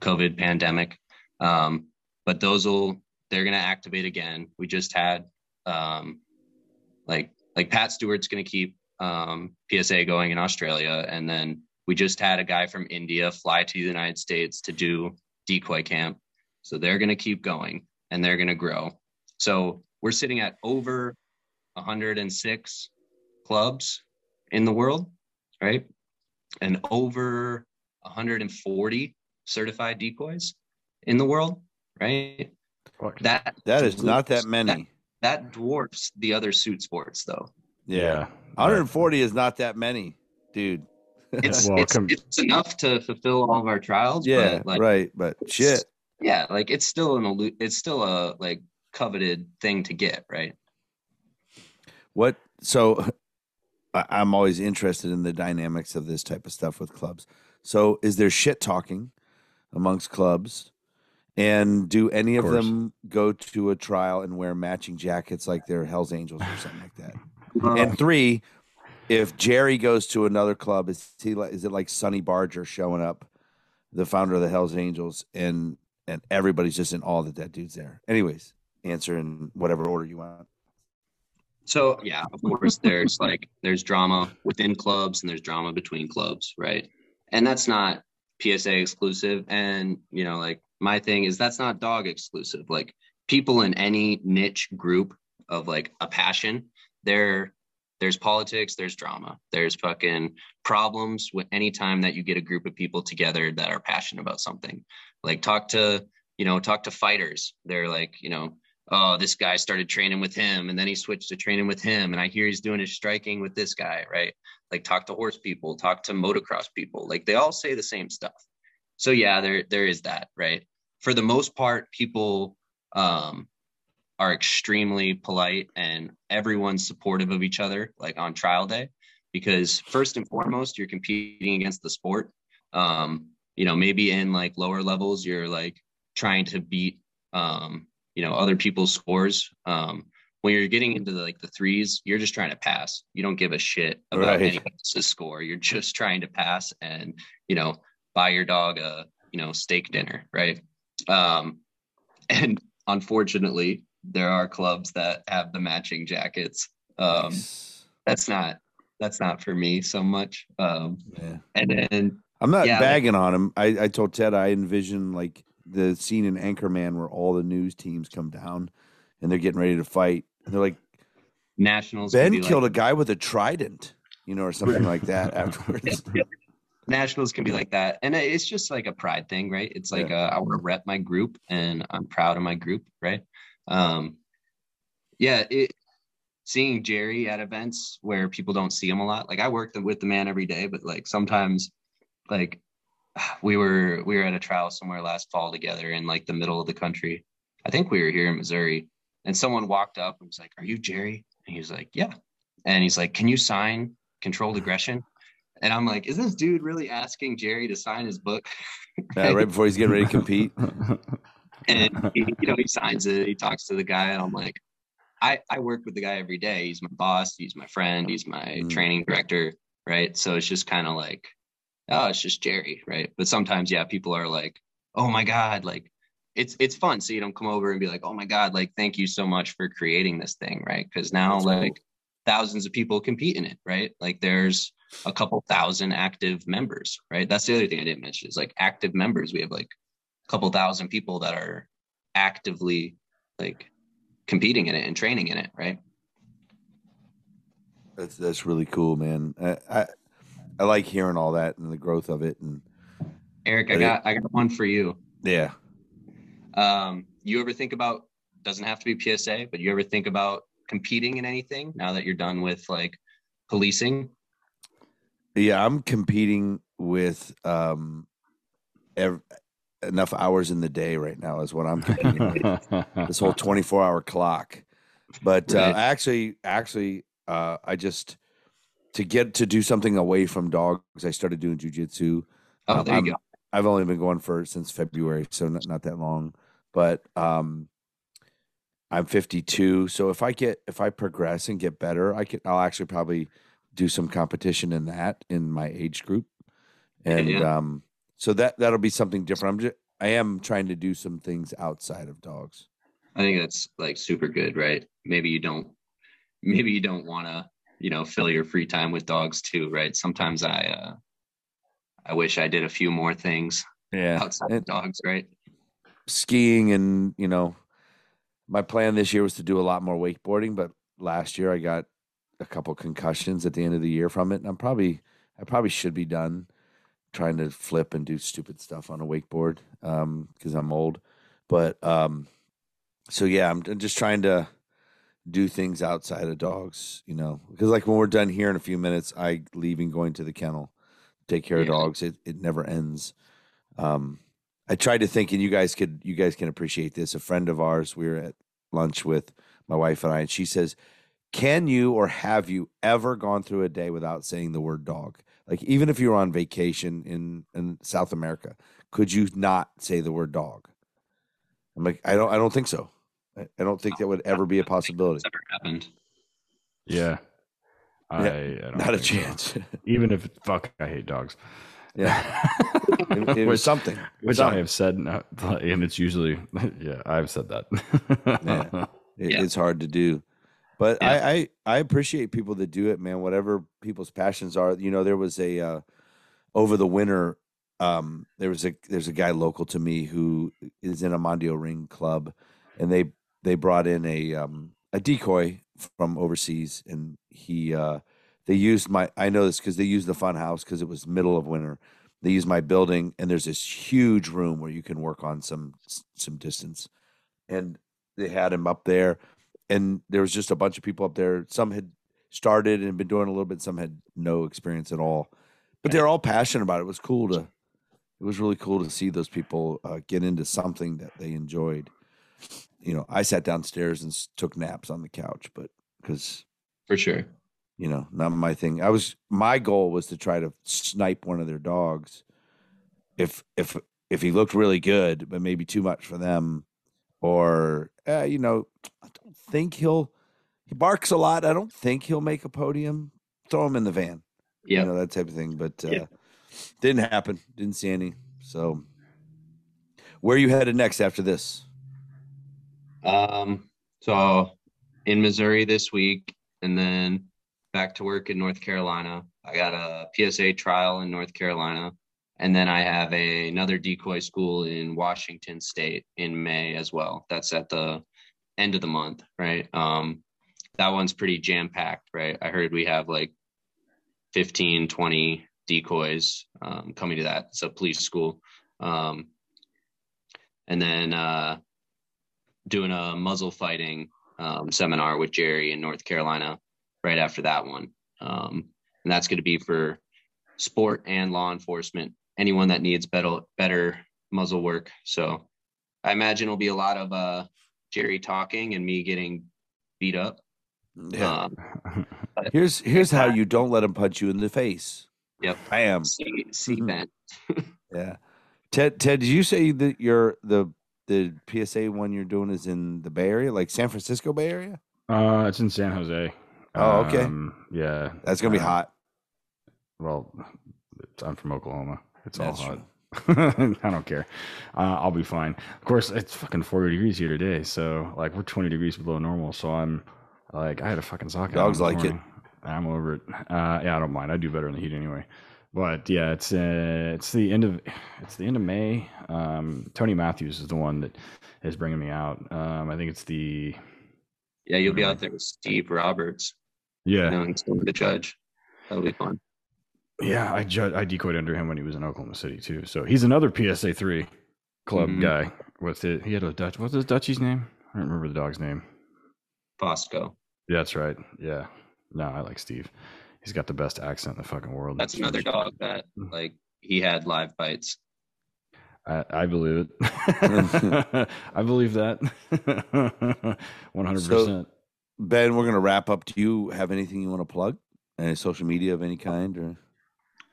COVID pandemic. Um, but those will they're going to activate again. We just had um, like like Pat Stewart's going to keep um, PSA going in Australia, and then we just had a guy from India fly to the United States to do decoy camp. So they're going to keep going and they're going to grow. So we're sitting at over 106 clubs in the world, right? And over 140 certified decoys in the world, right? That That is not that many. that dwarfs the other suit sports though. Yeah. 140 is not that many, dude. It's Well, it's, it's enough to fulfill all of our trials. yeah, but like, right. But shit. Yeah, like it's still an elu- it's still a like coveted thing to get, right? What? So I- I'm always interested in the dynamics of this type of stuff with clubs. So is there shit talking amongst clubs? And do any of, Of them go to a trial and wear matching jackets like they're Hell's Angels or something like that? Uh, And three, if Jerry goes to another club, is he like is it like Sonny Barger showing up, the founder of the Hell's Angels, and and everybody's just in awe that that dude's there. Anyways, answer in whatever order you want. So yeah, of course there's like there's drama within clubs and there's drama between clubs, right? And that's not PSA exclusive. And you know, like my thing is that's not dog exclusive. Like people in any niche group of like a passion, there there's politics, there's drama, there's fucking problems with any time that you get a group of people together that are passionate about something. Like talk to, you know, talk to fighters. They're like, you know, oh, this guy started training with him and then he switched to training with him. And I hear he's doing his striking with this guy, right? Like talk to horse people, talk to motocross people. Like they all say the same stuff. So yeah, there there is that, right? For the most part, people um are extremely polite and everyone's supportive of each other, like on trial day, because first and foremost, you're competing against the sport. Um, you know, maybe in like lower levels, you're like trying to beat um you know other people's scores um when you're getting into the, like the threes you're just trying to pass you don't give a shit about Right. anyone else's score you're just trying to pass and you know buy your dog a you know steak dinner right um and unfortunately there are clubs that have the matching jackets um Nice. that's not that's not for me so much um Yeah. and then I'm not Yeah, like- bagging on him. I, I told Ted I envision like the scene in Anchorman where all the news teams come down and they're getting ready to fight. And they're like, nationals Ben killed like, a guy with a trident, you know, or something like that afterwards. nationals can be like that. And it's just like a pride thing right? It's like uh, i want to rep my group and i'm proud of my group right? Um yeah it seeing jerry at events where people don't see him a lot like i work with the man every day but like sometimes like we were we were at a trial somewhere last fall together in like the middle of the country i think we were here in missouri and someone walked up and was like are you jerry and he was like yeah and he's like can you sign controlled aggression and I'm like, is this dude really asking Jerry to sign his book? Yeah, right before he's getting ready to compete. And he, you know, he signs it. He talks to the guy, and I'm like, I I work with the guy every day. He's my boss. He's my friend. He's my Mm. training director, right? So it's just kind of like, oh, it's just Jerry, right? But sometimes, yeah, people are like, oh my god, like it's it's fun. So you don't come over and be like, oh my god, like thank you so much for creating this thing, right? Because now That's cool. like thousands of people compete in it, right? Like there's a couple thousand active members, right? That's the other thing I didn't mention is like active members. We have like a couple thousand people that are actively like competing in it and training in it, right? That's that's really cool, man. I, I I like hearing all that and the growth of it, and Eric, I But it- got I got one for you. yeah, Um, you ever think about doesn't have to be PSA, but you ever think about competing in anything now that you're done with like policing? yeah. I'm competing with um, ev- enough hours in the day right now is what I'm competing with. this whole 24 hour clock. But uh, Right. actually, actually, uh, I just to get to do something away from dogs. I started doing jujitsu. Oh, Um, there you I'm- go. I've only been going for since February, so not, not that long. But um, I'm 52, so if I get if I progress and get better, I can I'll actually probably do some competition in that in my age group, and Yeah. um, so that that'll be something different. I'm just I am trying to do some things outside of dogs. I think that's like super good, right? Maybe you don't maybe you don't want to, you know, fill your free time with dogs too, right? Sometimes I uh I wish I did a few more things Yeah, outside of dogs, right? skiing and you know, my plan this year was to do a lot more wakeboarding, but last year I got a couple concussions at the end of the year from it, and I'm probably I probably should be done trying to flip and do stupid stuff on a wakeboard um because I'm old. But um so yeah, I'm I'm just trying to do things outside of dogs, you know, because like when we're done here in a few minutes, I leaving going to the kennel, take care of dogs. It it never ends. Um, I tried to think, and you guys could you guys can appreciate this. A friend of ours, we were at lunch with my wife and I, and she says, "Can you or have you ever gone through a day without saying the word dog? Like even if you were on vacation in in South America, could you not say the word dog?" I'm like, I don't I don't think so. I, I don't think that would ever be a possibility. It's never happened. Yeah. I, Yeah, I don't Not a think so. chance. Even if fuck, I hate dogs. yeah, it, it was which, something. which Something. I have said, and it's usually, yeah, I've said that. Yeah. It, Yeah. It's hard to do, but Yeah. I, I I appreciate people that do it, man. Whatever people's passions are, you know. There was a uh, over the winter. Um, there was a there's a guy local to me who is in a Mondio Ring club, and they they brought in a um, a decoy from overseas, and he uh, they used my I know this because they used the fun house because it was middle of winter. They used my building, and there's this huge room where you can work on some some distance, and they had him up there, and there was just a bunch of people up there. Some had started and been doing a little bit. Some had no experience at all, but they're all passionate about it. It was cool to. It was really cool to see those people uh, get into something that they enjoyed. You know, I sat downstairs and took naps on the couch, but because For sure. you know, not my thing. I was my goal was to try to snipe one of their dogs. If if if he looked really good, but maybe too much for them, or uh, you know, I don't think he'll. He barks a lot. I don't think he'll make a podium. Throw him in the van, Yeah. you know that type of thing. But uh, Yeah. didn't happen. Didn't see any. So, where are you headed next after this? Um, so in Missouri this week, and then back to work in North Carolina. I got a PSA trial in North Carolina, and then I have a, another decoy school in Washington State in May as well. That's at the end of the month, right? Um, that one's pretty jam packed, right? I heard we have like 15, 20 decoys um, coming to that. It's a police school. Um, and then uh, doing a muzzle fighting um, seminar with Jerry in North Carolina right after that one. Um, and that's going to be for sport and law enforcement, anyone that needs better, better muzzle work. So I imagine it'll be a lot of uh, Jerry talking and me getting beat up. Yeah. Um, here's here's how you don't let him punch you in the face. Yep. Bam. see, see. Ben. Yeah. Ted, Ted, did you say that your the the PSA one you're doing is in the Bay Area, like San Francisco Bay Area? uh, it's in San Jose. Oh, okay. Um, yeah. That's gonna be uh, hot. Well, it's, I'm from Oklahoma. It's all That's hot. I don't care. Uh, I'll be fine. Of course, it's fucking 40 degrees here today. So, like, we're 20 degrees below normal. So, I'm like, I had a fucking sock. Dogs like it. I'm over it. Uh, yeah, I don't mind. I do better in the heat anyway. But yeah, it's uh, it's the end of it's the end of May. Um, Tony Matthews is the one that is bringing me out. Um, I think it's the Yeah, you'll be out there with Steve Roberts. yeah You know, he's going to the judge. That'll be fun. Yeah, I ju- I decoyed under him when he was in Oklahoma City too. So he's another PSA three club Mhm. guy. What's it, he had a Dutch. What's his Dutchie's name? I don't remember the dog's name. Fosco. Yeah, that's right. Yeah, no, I like Steve. He's got the best accent in the fucking world. That's another dog that like he had live bites. I, I believe it. I believe that. One hundred percent. Ben, we're gonna wrap up. Do you have anything you want to plug? Any social media of any kind or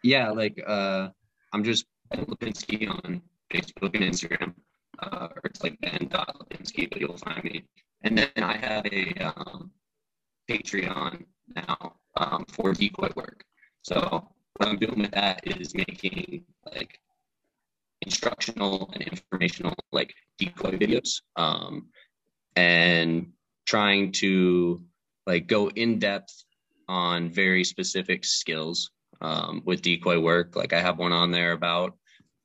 Yeah, like uh I'm just Ben Lipinski on Facebook and Instagram. Uh, or it's like Ben Lipinski, but you'll find me. And then I have a um, Patreon now um, for decoy work. So what I'm doing with that is making like instructional and informational like decoy videos um, and trying to like go in depth on very specific skills um, with decoy work. Like I have one on there about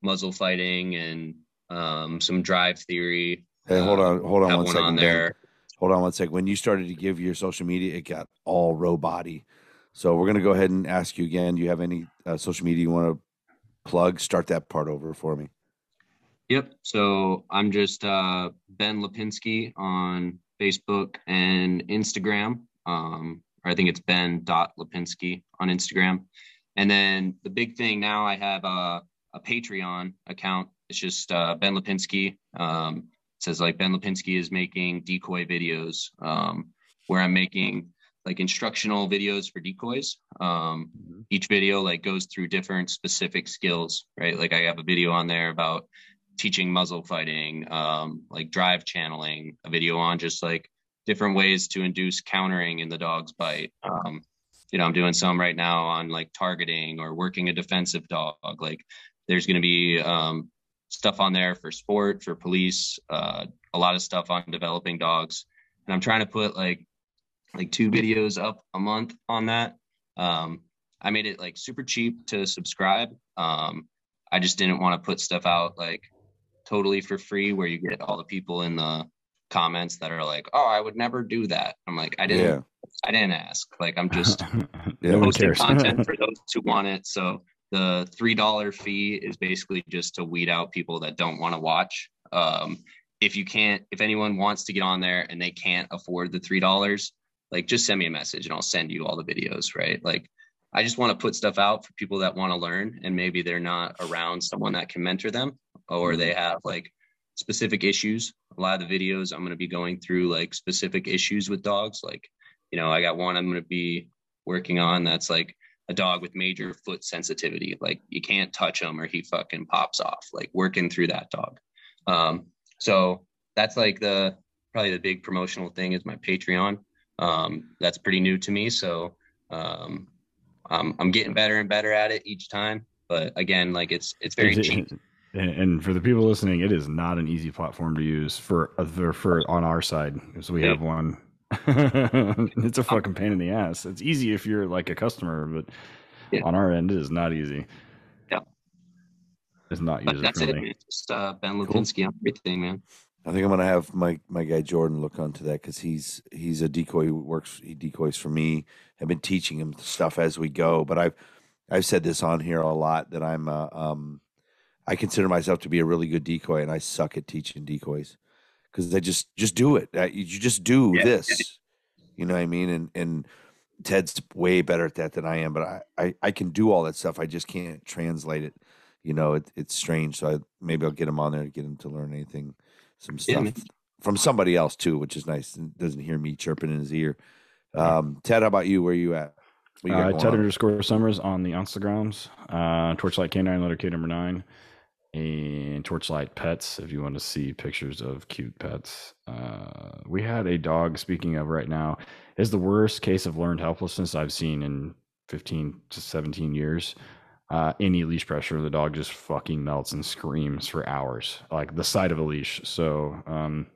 muzzle fighting and um, some drive theory. Hey, hold Uh, on, hold on one second. on there. Hold on one second. When you started to give your social media, it got all row body. So we're gonna go ahead and ask you again. Do you have any uh, social media you want to plug? Start that part over for me. Yep. So I'm just uh, Ben Lipinski on Facebook, and Instagram. Um, or I think it's Ben Lipinski on Instagram. And then the big thing now, I have a, a Patreon account. It's just uh, Ben Lipinski. Um, says like Ben Lipinski is making decoy videos, um, where I'm making like instructional videos for decoys. Um, mm-hmm. Each video like goes through different specific skills, right? Like I have a video on there about teaching muzzle fighting, um, like drive channeling, a video on just like different ways to induce countering in the dog's bite. Um, you know, I'm doing some right now on like targeting or working a defensive dog. Like there's going to be um, stuff on there for sport, for police, uh, a lot of stuff on developing dogs. And I'm trying to put like like two videos up a month on that. Um, I made it like super cheap to subscribe. Um, I just didn't want to put stuff out like totally for free where you get all the people in the comments that are like, "Oh, I would never do that." I'm like, I didn't, yeah. I didn't ask. Like, I'm just yeah, posting content for those who want it. So the three dollar fee is basically just to weed out people that don't want to watch. Um, if you can't, if anyone wants to get on there and they can't afford the three dollars, like just send me a message and I'll send you all the videos. Right? Like, I just want to put stuff out for people that want to learn and maybe they're not around someone that can mentor them or mm-hmm. they have like specific issues. A lot of the videos I'm going to be going through like specific issues with dogs. Like, you know, I got one I'm going to be working on that's like a dog with major foot sensitivity. Like you can't touch him or he fucking pops off. Like working through that dog. Um, so that's like the probably the big promotional thing is my Patreon. Um, that's pretty new to me. So um, I'm, I'm getting better and better at it each time. But again, like it's it's very cheap and, for the people listening, it is not an easy platform to use for for, for on our side. So we have one. it's a fucking pain in the ass. It's easy if you're like a customer, but yeah. on our end, it is not easy. Yeah, it's not user That's friendly. it. Just uh, Ben Lipinski cool. on everything, man. I think I'm gonna have my my guy Jordan look onto that because he's he's a decoy. He works he decoys for me. I've been teaching him stuff as we go, but I've I've said this on here a lot that I'm uh, um I consider myself to be a really good decoy, and I suck at teaching decoys because they just just do it. You just do yeah. this, you know what I mean? And and Ted's way better at that than I am, but I, I, I can do all that stuff. I just can't translate it. You know, it, it's strange. So I, maybe I'll get him on there to get him to learn anything, some stuff yeah. from somebody else too, which is nice. And doesn't hear me chirping in his ear. Um, Ted, how about you? Where are you at? You uh, Ted on? underscore Summers on the Instagrams. Uh, Torchlight K9, letter K number nine and Torchlight Pets if you want to see pictures of cute pets. Uh, we had a dog, speaking of right now, is the worst case of learned helplessness I've seen in 15 to 17 years. Uh, any leash pressure, the dog just fucking melts and screams for hours, like the sight of a leash. So, um,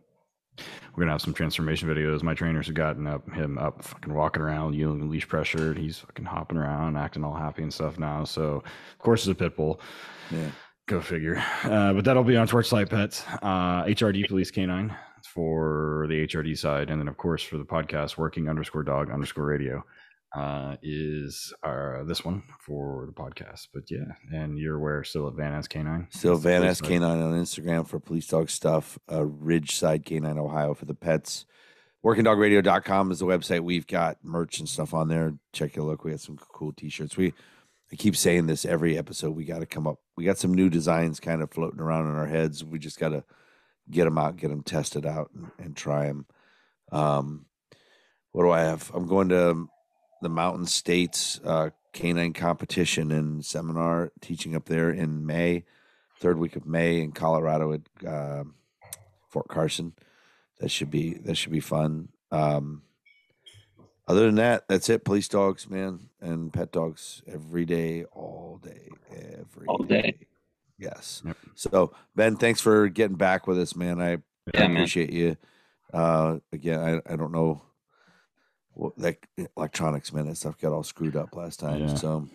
we're gonna have some transformation videos. My trainers have gotten up him up, fucking walking around, yielding leash pressure. He's fucking hopping around, acting all happy and stuff now. So, of course, it's a pit bull. Yeah. Go figure. Uh, but that'll be on Torchlight Pets, uh, HRD Police Canine for the HRD side, and then of course for the podcast, Working underscore Dog underscore Radio uh, is our this one for the podcast. But yeah, and you're aware still at Van Ness Canine. Still Van Ness Canine on Instagram for police dog stuff. Uh, Ridgeside Canine Ohio for the pets. WorkingDogRadio.com is the website. We've got merch and stuff on there. Check a look. We got some cool T-shirts. We I keep saying this every episode. We got to come up. We got some new designs kind of floating around in our heads. We just got to get them out, get them tested out, and, and try them. Um, what do I have? I'm going to the Mountain States uh, Canine Competition and Seminar, teaching up there in May, third week of May in Colorado at uh, Fort Carson. That should be that should be fun. Um, other than that, that's it. Police dogs, man, and pet dogs every day, all day, every all day. day. Yes. Yep. So Ben, thanks for getting back with us, man. I, yeah, appreciate man. you. Uh, again, I, I don't know what that electronics, man, that stuff got all screwed up last time. Yeah. So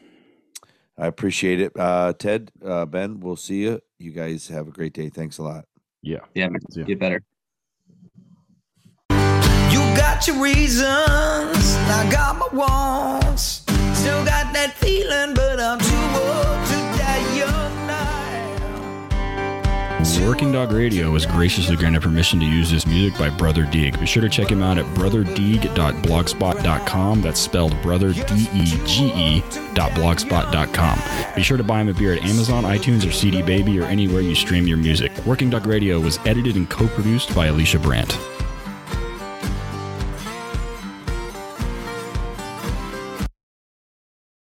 I appreciate it. Uh, Ted, uh, Ben, we'll see you. You guys have a great day. Thanks a lot. Yeah. Yeah. Man. Get better got your reasons, I got my wants. Still got that feeling, but I'm too old to die young now. Working Dog Radio was graciously granted permission to use this music by Brother Dege. Be sure to check him out at brotherdege.blogspot.com. That's spelled brother D E G E blogspot.com. Be sure to buy him a beer at Amazon, iTunes, or CD Baby, or anywhere you stream your music. Working Dog Radio was edited and co produced by Alicia Brandt.